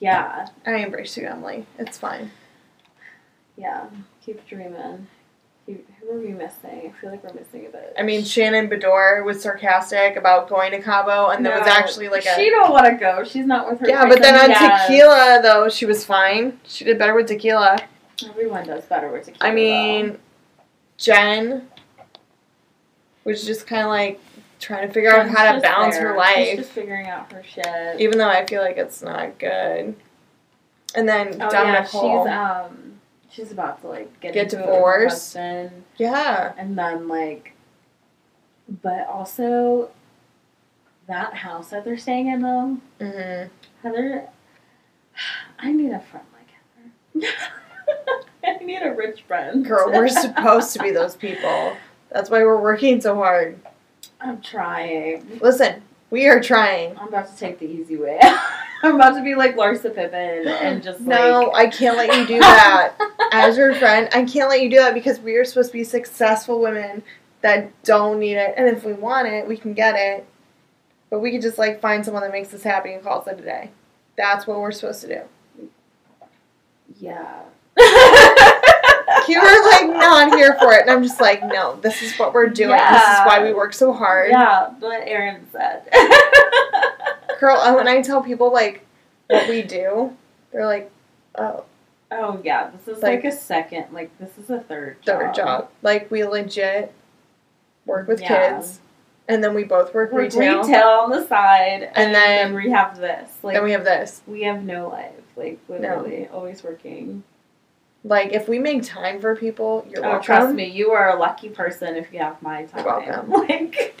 Yeah. I embrace you, Emily. It's fine. Yeah. Keep dreaming. Who, who are we missing? I feel like we're missing a bit. I mean, Shannon Beador was sarcastic about going to Cabo, and there was actually like a She don't want to go. She's not with her. yeah. But then on. Yes. tequila, though, she was fine. She did better with tequila. Everyone does better with tequila. I mean, Jen was just kind of like trying to figure though. out how to balance just her there. She's life, just figuring out her shit. even though I feel like it's not good. And then oh Dom yeah, Nicole, she's um, she's about to like get, Get into it with her divorced. yeah, And then like, but also that house that they're staying in though, hmm Heather. I need a friend like Heather. I need a rich friend. girl, we're supposed to be those people. That's why we're working so hard. I'm trying. Listen, we are trying. I'm about to take the easy way. I'm about to be like Larsa Pippen and just No, I can't let you do that. As your friend, I can't let you do that because we are supposed to be successful women that don't need it. And if we want it, we can get it. But we could just like find someone that makes us happy and calls it a day. That's what we're supposed to do. yeah. You were like not here for it, and I'm just like, no, this is what we're doing. This is why we work so hard. Yeah, what Erin said. Girl, uh, when I tell people like what we do, they're like, oh, oh yeah, this is Like- like, a second. Like this is a third job. third job. Like we legit work with Yeah. kids, and then we both work retail, retail on the side, and, And then- then we have this. Like and we have this. we have no life. Like literally, always working. Like if we make time for people, you're Oh, welcome. trust me, you are a lucky person if you have my time. You're welcome. Like,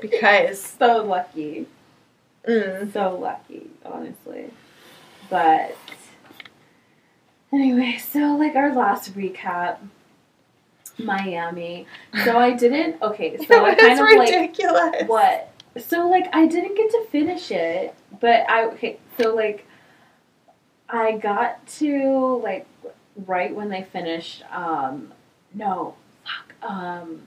Because so lucky. Mm, So lucky, honestly. But anyway, so like our last recap, Miami. So I didn't. Okay, so I kind of like what? So like I didn't get to finish it, but I okay. So like I got to like right when they finished. Um, no, fuck. Um,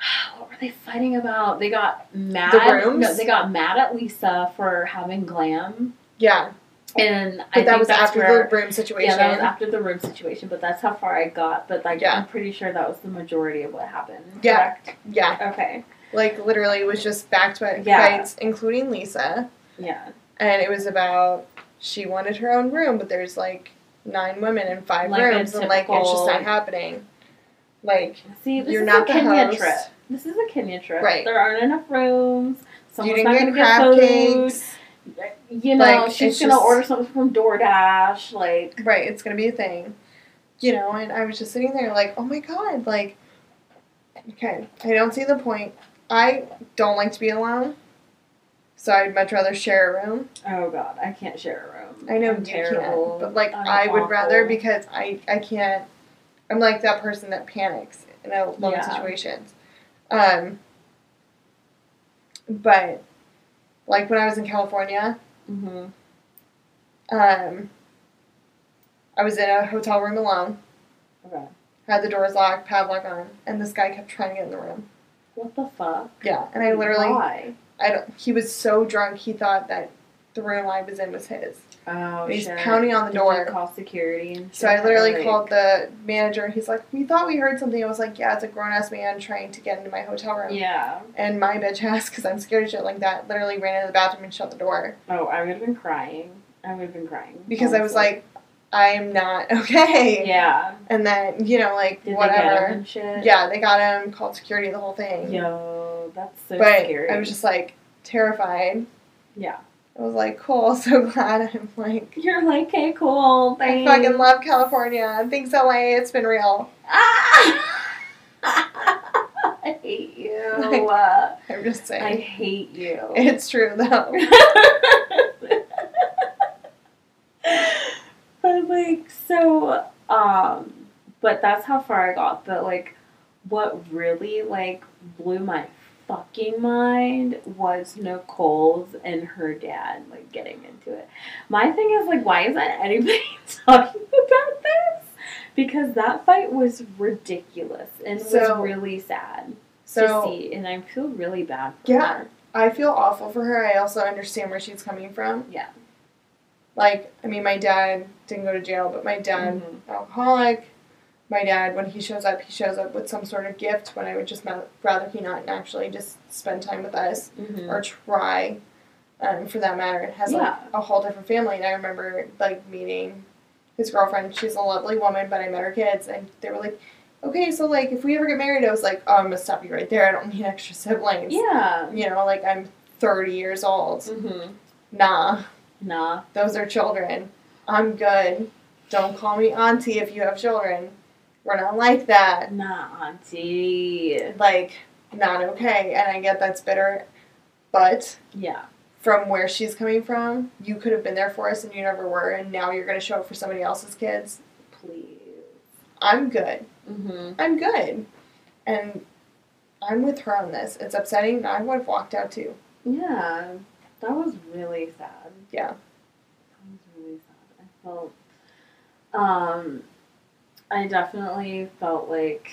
what were they fighting about? They got mad. The rooms? No, they got mad at Lisa for having glam, Yeah, and I but that think was after where, the room situation. yeah, that was after the room situation, but that's how far I got. But like, Yeah. I'm pretty sure that was the majority of what happened. Yeah. correct? Yeah, Okay. like literally, it was just back to Yeah. fights, including Lisa, Yeah. and it was about she wanted her own room, but there's like nine women in five Like rooms, and like it's just not happening. Like See, this You're is not a Kenya host. trip. This is a Kenya trip. Right. There aren't enough rooms. you Someone's didn't not get gonna crab get food. cakes, You know, Like, she's gonna just- order something from DoorDash. Like, right? It's gonna be a thing, you know. And I was just sitting there like, oh my god, like, okay, I don't see the point. I don't like to be alone, so I'd much rather share a room. oh god, I can't share a room. I know I'm you terrible. can't, but like I'm I would rather because I I can't. I'm like that person that panics in a lot Yeah. of situations. Um. But, like when I was in California, hmm um, I was in a hotel room alone, Okay. had the doors locked, padlock on, and this guy kept trying to get in the room. What the fuck? Yeah, and I literally, Why? I don't. He was so drunk, he thought that the room I was in was his. Oh he's shit. pounding on the Did door. Call security So I literally Like, called the manager. and He's like, "We thought we heard something." I was like, "Yeah, it's a grown ass man trying to get into my hotel room." Yeah. And my bitch ass, because I'm scared of shit like that, literally ran into the bathroom and shut the door Oh, I would have been crying. I would have been crying because I was like, "I am not okay." yeah. And then you know, like Did whatever. him and shit? Yeah, they got him, called security, the whole thing. Yo, that's so but scary. I was just like terrified. Yeah. I was like, "Cool, so glad I'm like." You're like, okay, cool. thanks. I fucking love California. Thanks LA, it's been real. Ah! I hate you. Like, Uh, I'm just saying. I hate you. It's true though. but like so um but that's how far I got. But like what really like blew my fucking mind was Nicole's and her dad like getting into it. My thing is like why isn't anybody talking about this? Because that fight was ridiculous and So- was really sad So to see and I feel really bad for Yeah. her. I feel awful for her. I also understand where she's coming from. Yeah. Like, I mean, my dad didn't go to jail, but my dad, Mhm. alcoholic. My dad, when he shows up, he shows up with some sort of gift. When I would just rather he not actually just spend time with us Mhm. or try, um, for that matter. It has like a whole different family. And I remember like meeting his girlfriend. She's a lovely woman, but I met her kids, and they were like, "Okay, so like if we ever get married," I was like, "Oh, I'm gonna stop you right there. I don't need extra siblings." Yeah. You know, like I'm 30 years old. Mm-hmm. Nah, Nah. those are children. I'm good. Don't call me auntie if you have children. We're not like that. Nah, auntie. Like, not okay. And I get that's bitter. But Yeah. from where she's coming from, you could have been there for us and you never were, and now you're going to show up for somebody else's kids. Please. I'm good. Mm-hmm. I'm good. And I'm with her on this. It's upsetting. I would have walked out too. Yeah. That was really sad. Yeah. That was really sad. I felt. Um, I definitely felt like.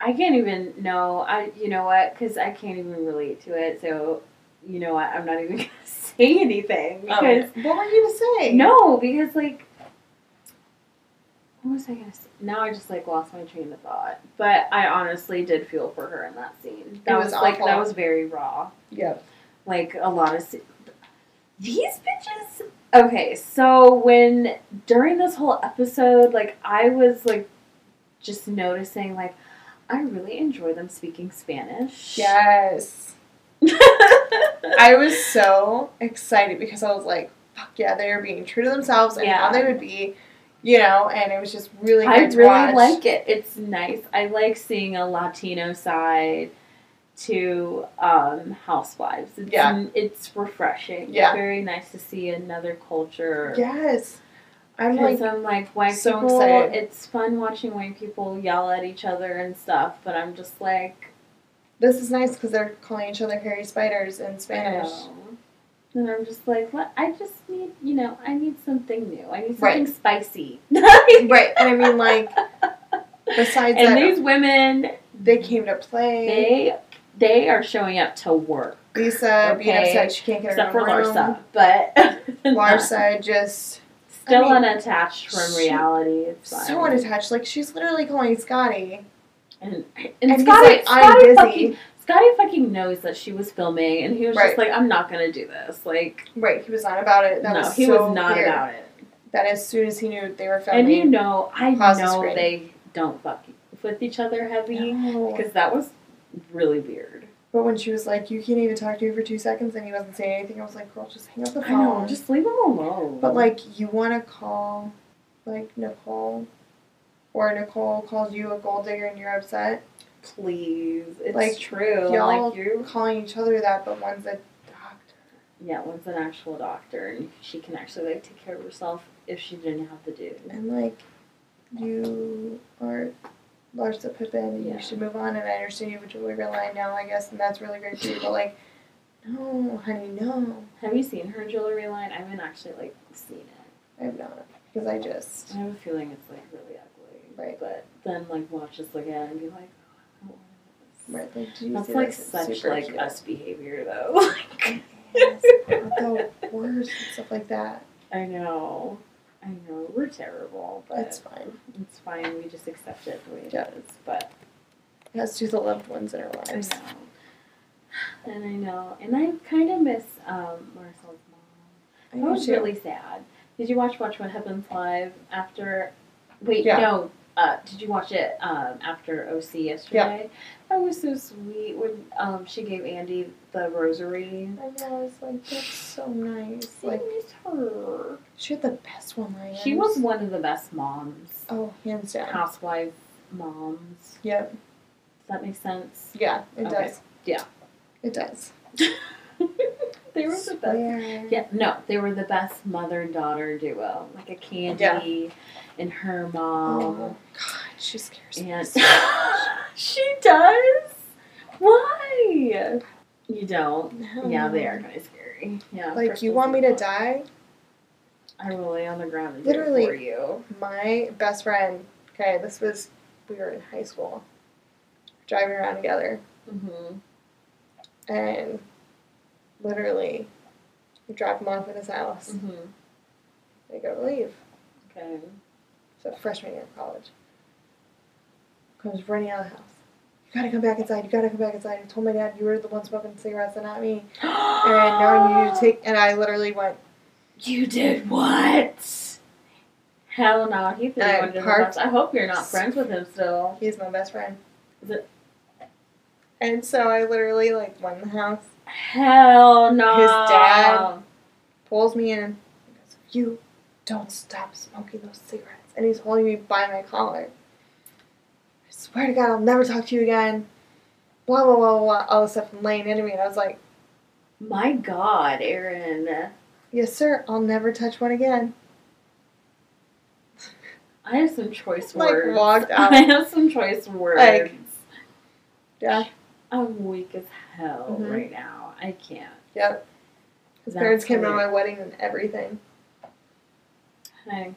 I can't even know. I you know what? Because I can't even relate to it. So, you know what? I'm not even gonna say anything because Um, what were you gonna say? No, because like, what was I gonna say? Now I just like lost my train of thought. But I honestly did feel for her in that scene. That It was, was like that was very raw. Yep. Like a lot of se- these bitches. Okay, so when during this whole episode, like I was like just noticing, like I really enjoy them speaking Spanish. Yes. I was so excited because I was like, fuck yeah, they are being true to themselves and Yeah. how they would be, you know, and it was just really I to really watch. like it. It's nice. I like seeing a Latino side to um, Housewives. It's, Yeah. it's refreshing. Yeah. It's very nice to see another culture. Yes. I'm like, I'm like white so people. excited. It's fun watching white people yell at each other and stuff, but I'm just like, this is nice because they're calling each other hairy spiders in Spanish. And I'm just like, what? I just need, you know, I need something new. I need Right. something spicy. Right. And I mean, like, besides and that, these women, they came to play. they they are showing up to work. Lisa being Okay. upset she can't get except her for room. Larsa, but other than that, Larsa just still I mean, unattached from reality. It's fine. so unattached. Like she's literally calling Scottie, and and, and, Scottie, like, "I'm Scottie busy." fucking Scottie fucking knows that she was filming, and he was Right. just like, "I'm not gonna do this." Like, Right, he was not about it. That no, was he so was not weird. about it. That as soon as he knew they were filming, And you know, I Pause the know they don't fuck with each other heavy No. because that was really weird. But when she was like, "You can't even talk to me for two seconds," and he wasn't saying anything, I was like, "Girl, just hang up the I know, just leave him alone. But like, you want to call, like Nicole, or Nicole calls you a gold digger and you're upset. please, it's Like, true. y'all like you, calling each other that, but one's a doctor. yeah, one's an actual doctor, and she can actually like take care of herself if she didn't have to do. And like, you are Larsa Pippen, and Yeah. you should move on. And I understand you have a jewelry line now, I guess, and that's really great for you. But like, no, honey, no, Have you seen her jewelry line? I haven't actually like seen it. I have not, because I just I have a feeling it's like really ugly. Right. But then like look at it and be like, oh, I don't want this. right. Like, do you That's like this? Such like cute. us behavior though. Like, Yes, the worst and stuff like that. I know. I know. We're terrible, but It's fine. it's fine. We just accept it the way it is. Yeah. But It has to do the loved ones in our lives. I know. And I know. And I kind of miss um, Marysol's mom. I That was too. really sad. Did you watch Watch What Happens Live after? Wait, Yeah. no. Uh, did you watch it um, after OC yesterday? That was so sweet when um, she gave Andy the rosary. I know. I was like, that's so nice. I Like, miss her. she had the best one liners. She was one of the best moms, Oh, hands down. housewife moms. Yep. Does that make sense? Yeah, it Okay. does. Yeah. It does. they were the best. Yeah, no, they were the best mother and daughter duo. Like a Kandi and her mom. Oh, God, she scares me. So she does? Why? You don't. No. Yeah, they are kind of scary. Yeah. Like, you want me to die? I will lay on the ground and Literally. do it for you. My best friend, okay, this was, we were in high school, driving around together, Mm-hmm. and literally, we drop him off at his house. Mm-hmm. They go leave. Okay. So freshman year of college. Comes running out of the house. You gotta come back inside. You gotta come back inside. I told my dad you were the one smoking cigarettes and not me. And now you need to take. And I literally went. You did what? Hell no, he threw I you under the parked- I hope you're not friends with him still. He's my best friend. Is it- And so I literally like went in the house, Hell no. His dad- pulls me in, and goes, "You don't stop smoking those cigarettes." And he's holding me by my collar. I swear to God, I'll never talk to you again. Blah blah blah blah. blah. All this stuff laying into me, and I was like, My God, Erin. "Yes, sir. I'll never touch one again." I have some choice Like, words. walked out. I have some choice words. Like, Yeah. I'm weak as hell Mhm. right now. I can't. Yep. His That's parents came to my wedding and everything. I,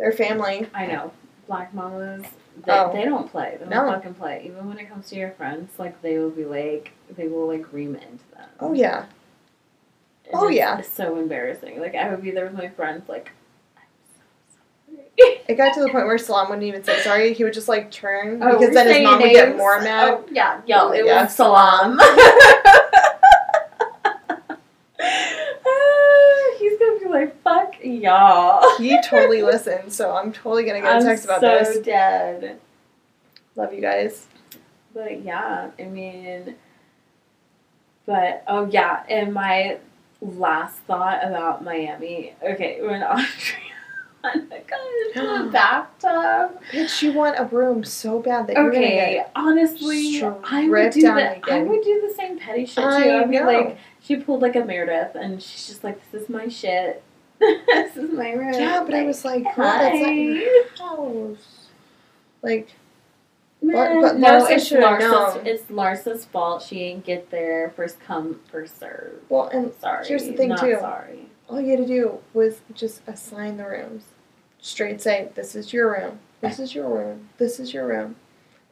Their family. I know. Black mamas, they, Oh. they don't play. They don't No. fucking play. Even when it comes to your friends, like they will be like, they will like ream into them. Oh yeah. And Oh, it's- yeah. It's so embarrassing. Like I would be there with my friends, like, I'm so sorry. It got to the point where Salam wouldn't even say sorry. He would just like turn Oh, because then his mom would get more mad. Oh, yeah, yo, it Yeah, was Salam. Ah, He's gonna be like, "Fuck y'all." He totally listened, so I'm totally gonna get a I'm text about so this. dead. Love you guys. But yeah, I mean, but oh yeah, and my last thought about Miami. Okay, when Audrey got into the bathtub. Bitch, you want a room so bad that you're gonna Okay, honestly, I would do down the I would do the same petty shit too. I I'd be like, she pulled like a Meredith, and she's just like, "This is my shit. This is my room." Yeah, but I was like, girl, "Hi." that's not your house. Like, Man, but no, Larsa it's Larsa's. It's Larsa's fault. She didn't get there first come first serve. well, and Sorry. here's the thing, too. Sorry. all you had to do was just assign the rooms. Straight say, this is your room, this is your room, this is your room,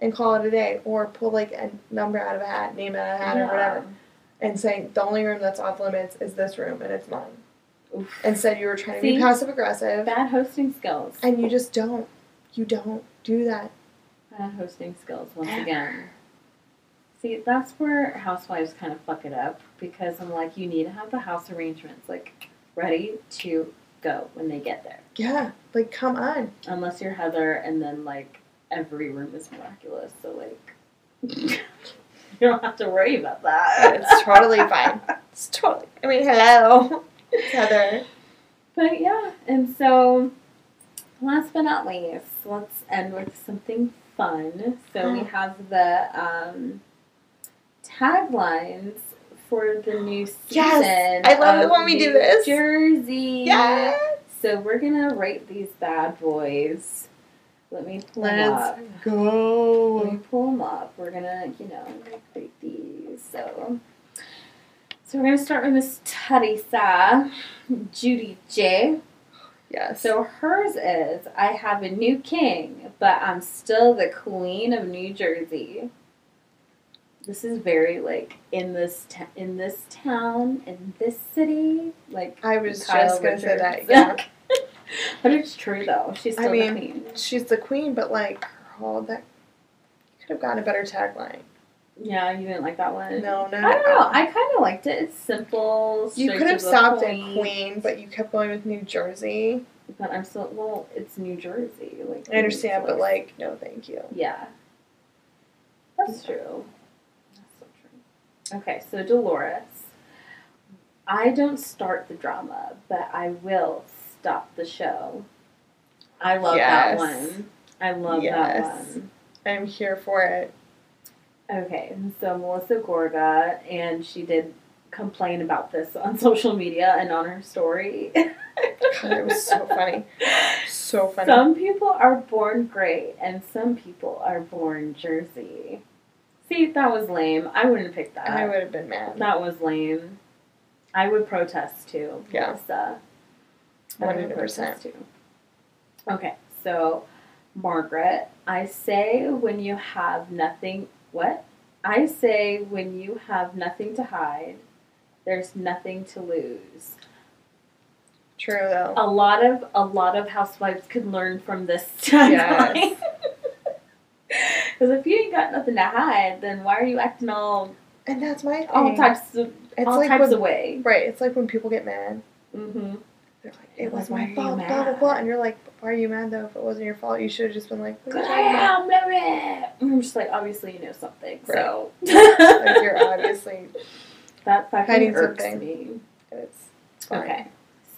and call it a day. Or pull like a number out of a hat, name out of a hat, or whatever, and say, the only room that's off limits is this room, and it's mine. Oof. said you were trying to be passive aggressive, Bad hosting skills. and you just don't. You don't do that. Bad hosting skills once Ever. again. See, that's where housewives kind of fuck it up because I'm like, you need to have the house arrangements like ready to go when they get there. Yeah, like come on. Unless you're Heather, and then like every room is miraculous, so like you don't have to worry about that. It's totally fine. It's totally. I mean, hello, Heather. But yeah, and so last but not least, let's end with something fun. So we have the um, taglines for the new season. Yes, I love it when we do this. Jersey. Yes. So we're gonna rate these bad boys. Let me pull them Let's go. Let me pull them up. We're gonna, you know, rate these. So, so we're gonna start with Miss Teresa, Judy J. Yes. So hers is I have a new king, but I'm still the queen of New Jersey. This is very like in this ta- in this town in this city like I was just gonna say that. Yeah. but it's true though. She's I still mean, the queen. She's the queen, but like, girl, that could have gotten a better tagline. Yeah, you didn't like that one. No, no, I don't know. I kind of liked it. It's simple. You could have stopped point, at queen, but you kept going with New Jersey. But I'm still well. It's New Jersey. Like I understand, but like, no, thank you. Yeah. That's true. That's so true. Okay, so Dolores. I don't start the drama, but I will stop the show. I love that one. I love that one. I'm here for it. Okay, so Melissa Gorga, and she did complain about this on social media and on her story. It was so funny. So funny. Some people are born great, and some people are born Jersey. See, that was lame. I wouldn't pick that. I would have been mad. That was lame. I would protest too. Yeah. Melissa. I would 100%. protest too. Okay, so Margaret, I say when you have nothing. What? I say when you have nothing to hide, there's nothing to lose. True though. A lot of a lot of housewives could learn from this Yes. Because if you ain't got nothing to hide, then why are you acting all And that's my thing. all types of it's all like types when, of way? right. It's like when people get mad. Mm-hmm. They're like, "It was Like, my fault." Blah blah mad? blah. And you're like, "Why are you mad though? If it wasn't your fault, you should have just been like, what are Good about?" am, blah, blah. I'm just like, obviously you know something, so Like you're obviously that fucking hiding irks something. me. it's fine. Okay.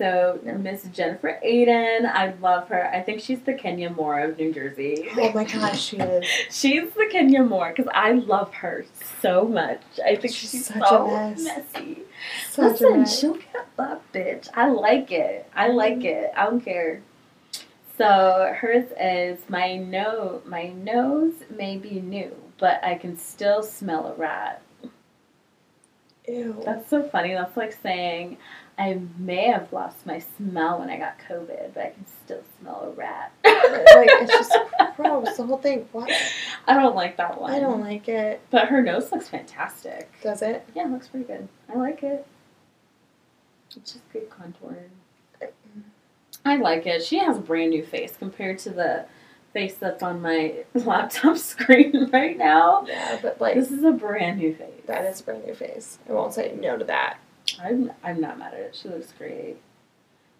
So Miss Jennifer Aydin, I love her. I think she's the Kenya Moore of New Jersey. Oh my gosh, she is. She's the Kenya Moore because I love her so much. I think She's she's, such so a mess. messy. Such a Listen, she'll get bitch. I like it. I like it. I don't care. So hers is my no. My nose may be new, but I can still smell a rat. Ew. That's so funny. That's like saying I may have lost my smell when I got COVID, but I can still smell a rat. like it's just gross. The whole thing. What? I don't like that one. I don't like it. But her nose looks fantastic. Does it? Yeah, it looks pretty good. I like it. It's just good contouring. I like it. She has a brand new face compared to the face that's on my laptop screen right now. Yeah, but like This is a brand new face. that is a brand new face. I won't say no to that. I'm I'm not mad at it. She looks great.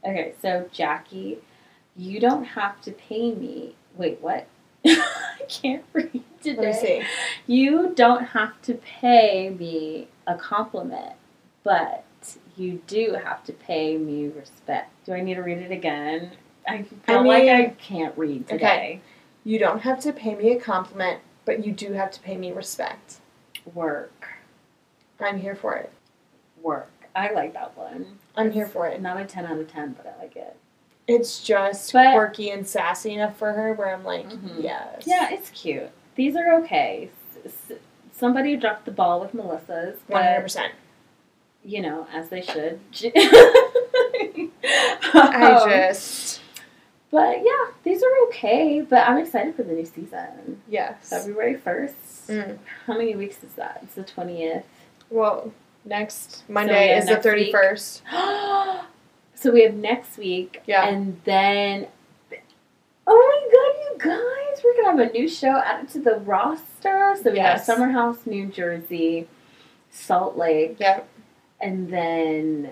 Okay, so Jackie, you don't have to pay me. Wait, what? I can't read today. Let me see. You don't have to pay me a compliment, but you do have to pay me respect. Do I need to read it again? I I feel like I can't read today. Okay. You don't have to pay me a compliment, but you do have to pay me respect. Work. I'm here for it. Work. I like that one. I'm here for it. Not a 10 out of 10, but I like it. It's just But- quirky and sassy enough for her where I'm like, Mhm. yes. Yeah, it's cute. These are okay. S- s- somebody dropped the ball with Melissa's, but hundred percent. you know, as they should. I Um, just But yeah, these are okay. But I'm excited for the new season. yes. February 1st. Mm. How many weeks is that? It's the 20th. Well, next Monday yeah, is the thirty first. so we have next week. Yeah. And then. Oh my god, you guys! We're gonna have a new show added to the roster. So we Yes. have Summer House, New Jersey, Salt Lake, Yeah, and then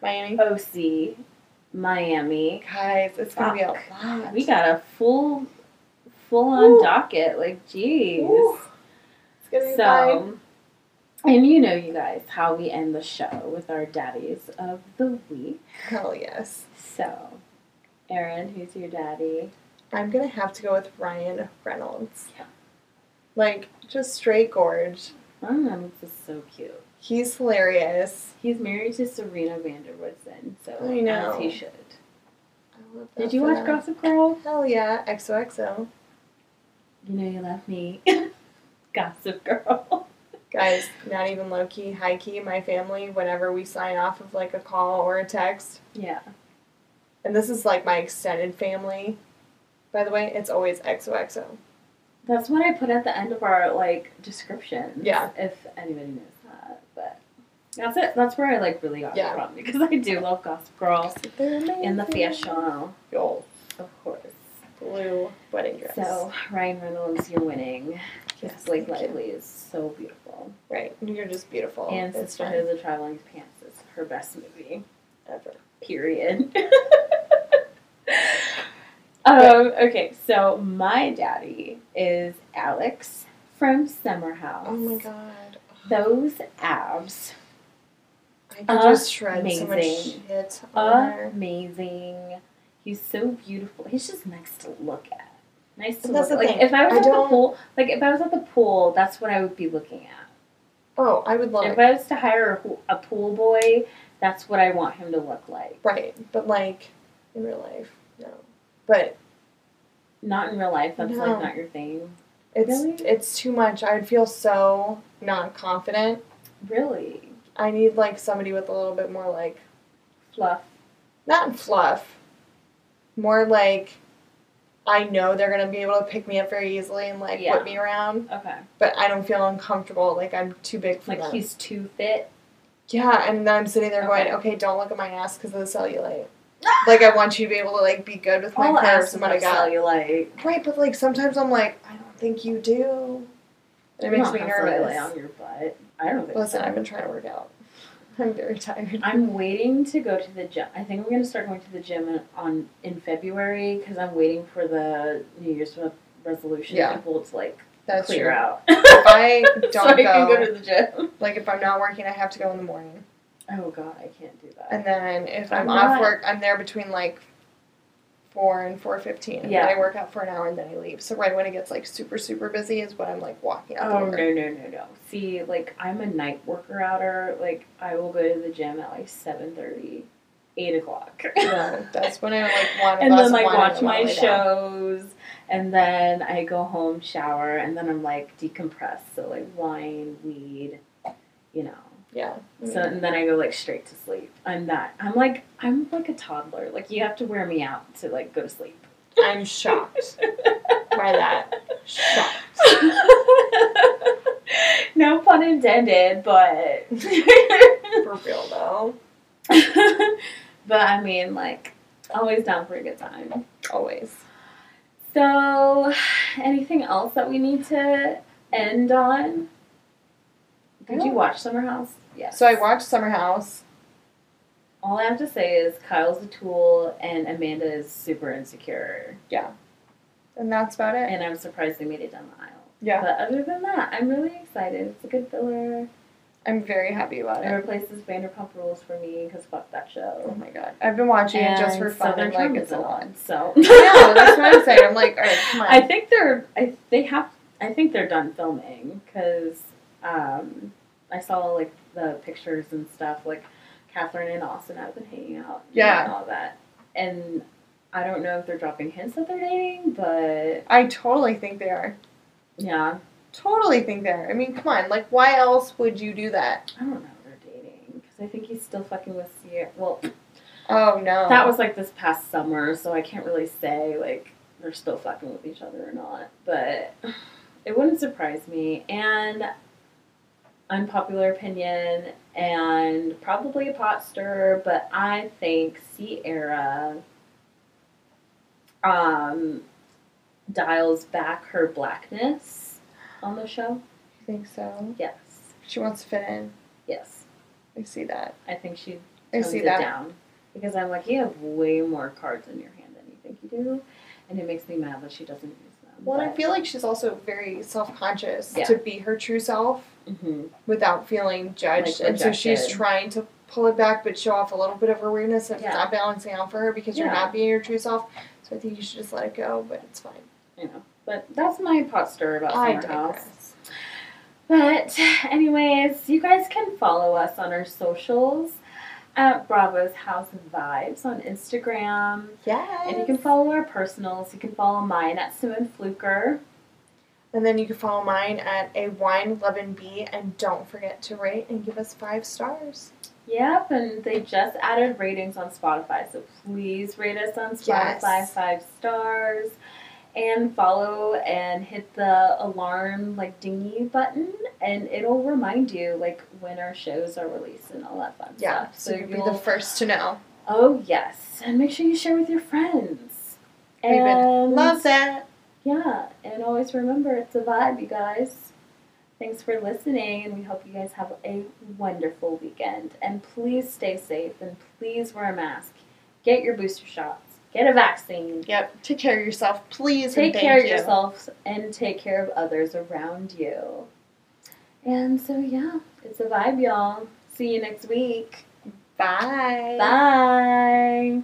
Miami. Uh, OC, Miami. Guys, it's gonna be a lot. We got a full, full on docket. Like, jeez. Woo. It's gonna be so, fine. And you know, you guys, how we end the show with our daddies of the week. Hell yes. So, Erin, who's your daddy? I'm gonna have to go with Ryan Reynolds. Yeah. Like just straight gorge. Ryan Reynolds is so cute. He's hilarious. He's married to Serena van der Woodsen, so I know. as he should. I love that Did you watch. Gossip Girl? Hell yeah, XOXO. You know you love me. Gossip Girl. Guys, not even low key, high key. My family, whenever we sign off of like a call or a text, Yeah. and this is like my extended family. By the way, it's always XOXO. That's what I put at the end of our like descriptions. Yeah. If anybody knows that, but that's it. That's where I like really got Yeah. it from because I do love Gossip Girl They're amazing. in the fashion, Yo, of course. blue wedding dress. So Ryan Reynolds, you're winning. Yes, Blake thank you. Lively is so beautiful, right, you're just beautiful. and it's Sisterhood of the Traveling Pants is her best movie. ever. Period. um, okay, so my daddy is Alex from Summer House. Oh my god, Those abs. I could just shred so much Amazing. shit on her. Amazing. He's so beautiful. He's just nice to look at. Nice to look at. Like thing. if I was I at the don't- pool, like if I was at the pool, that's what I would be looking at. Oh, I would love If I was to hire a, pool- a pool boy, that's what I want him to look like. right, but like in real life, no. But Not in real life. That's No. like not your thing. it's Really? it's too much. I would feel so not confident. Really, I need like somebody with a little bit more like fluff. not fluff, more like I know they're gonna be able to pick me up very easily and like Yeah. whip me around, Okay. but I don't feel uncomfortable. Like I'm too big for Like them. he's too fit. Yeah, and then I'm sitting there going, Okay. okay, don't look at my ass because of the cellulite. like I want you to be able to like be good with my All curves ass and what I got. cellulite. Right, but like sometimes I'm like, I don't think you do. And it You makes me nervous. on your butt. I don't think Listen, so. I've been trying to work out. I'm very tired. I'm waiting to go to the gym. I think I'm going to start going to the gym in, on in February because I'm waiting for the New Year's resolution Yeah. people to like That's clear true. out. If I don't so I can go- go to the gym. Like if I'm not working, I have to go in the morning. Oh God, I can't do that. And then if I'm I'm, off not- work, I'm there between like four and four fifteen. And Yeah. then I work out for an hour and then I leave. So right when it gets like super super busy is when I'm like walking out the Oh door. no no no no! See, like I'm a night worker outer. Like I will go to the gym at like 7.30, 8 o'clock. No, that's when I like want and then like watch my down. shows, and then I go home, shower, and then I'm like decompress. So like wine, weed, you know. Yeah. So and then I go like straight to sleep. I'm that. I'm like I'm like a toddler. Like you have to wear me out to like go to sleep. I'm shocked by that. Shocked. no pun intended, but For real though. but I mean like always down for a good time. Always. So anything else that we need to end on? Did you watch Summer House? Yes. So I watched Summer House. All I have to say is Kyle's a tool and Amanda is super insecure. Yeah. And that's about it. And I'm surprised they made it down the aisle. Yeah. But other than that, I'm really excited. It's a good filler. I'm very happy about It it. replaces Vanderpump Rules for me because fuck that show. Oh my god, I've been watching it just for fun. Southern and, like Charm it's a lot. on, so. I that's what I'm saying. I'm like, all right, come on. I think they're I they have I think they're done filming because um, I saw like the pictures and stuff like Catherine and Austen have been hanging out Yeah. and all that and I don't know if they're dropping hints that they're dating but I totally think they are. yeah Totally think they are. I mean, come on. Like, why else would you do that? I don't know if they're dating because I think he's still fucking with Ciara well Oh no. that was like this past summer so I can't really say like they're still fucking with each other or not but it wouldn't surprise me and unpopular opinion and probably a pot stirrer but i think Ciara um, dials back her blackness on the show You think so? yes She wants to fit in. yes I see that. i think she I see it that. down because i'm like you have way more cards in your hand than you think you do and it makes me mad that she doesn't use them Well, I feel like she's also very self conscious Yeah. to be her true self Mhm. without feeling judged. Like and so she's trying to pull it back but show off a little bit of her weirdness and Yeah. it's not balancing out for her because you're not being your true self. So I think you should just let it go, but it's fine. you know but that's my pot stir about I summer house. But, anyways, you guys can follow us on our socials at Bravo's House Vibes on Instagram. Yes. And you can follow our personals. You can follow mine at Simone Fluker. And then you can follow mine at a wine loving bee and don't forget to rate and give us five stars. Yep, and they just added ratings on Spotify, so please rate us on Spotify Yes. five stars. And follow and hit the alarm like dingy button, and it'll remind you like when our shows are released and all that fun Yeah. stuff. So you'll be the first to know. Oh yes, and make sure you share with your friends. We would And Love that. Yeah, and always remember it's a vibe, you guys. Thanks for listening, and we hope you guys have a wonderful weekend. And please stay safe, and please wear a mask. Get your booster shots. Get a vaccine. Yep. Take care of yourself, please. and Take care of you. yourself and take care of others around you. And so yeah, it's a vibe, y'all. See you next week. Bye. Bye.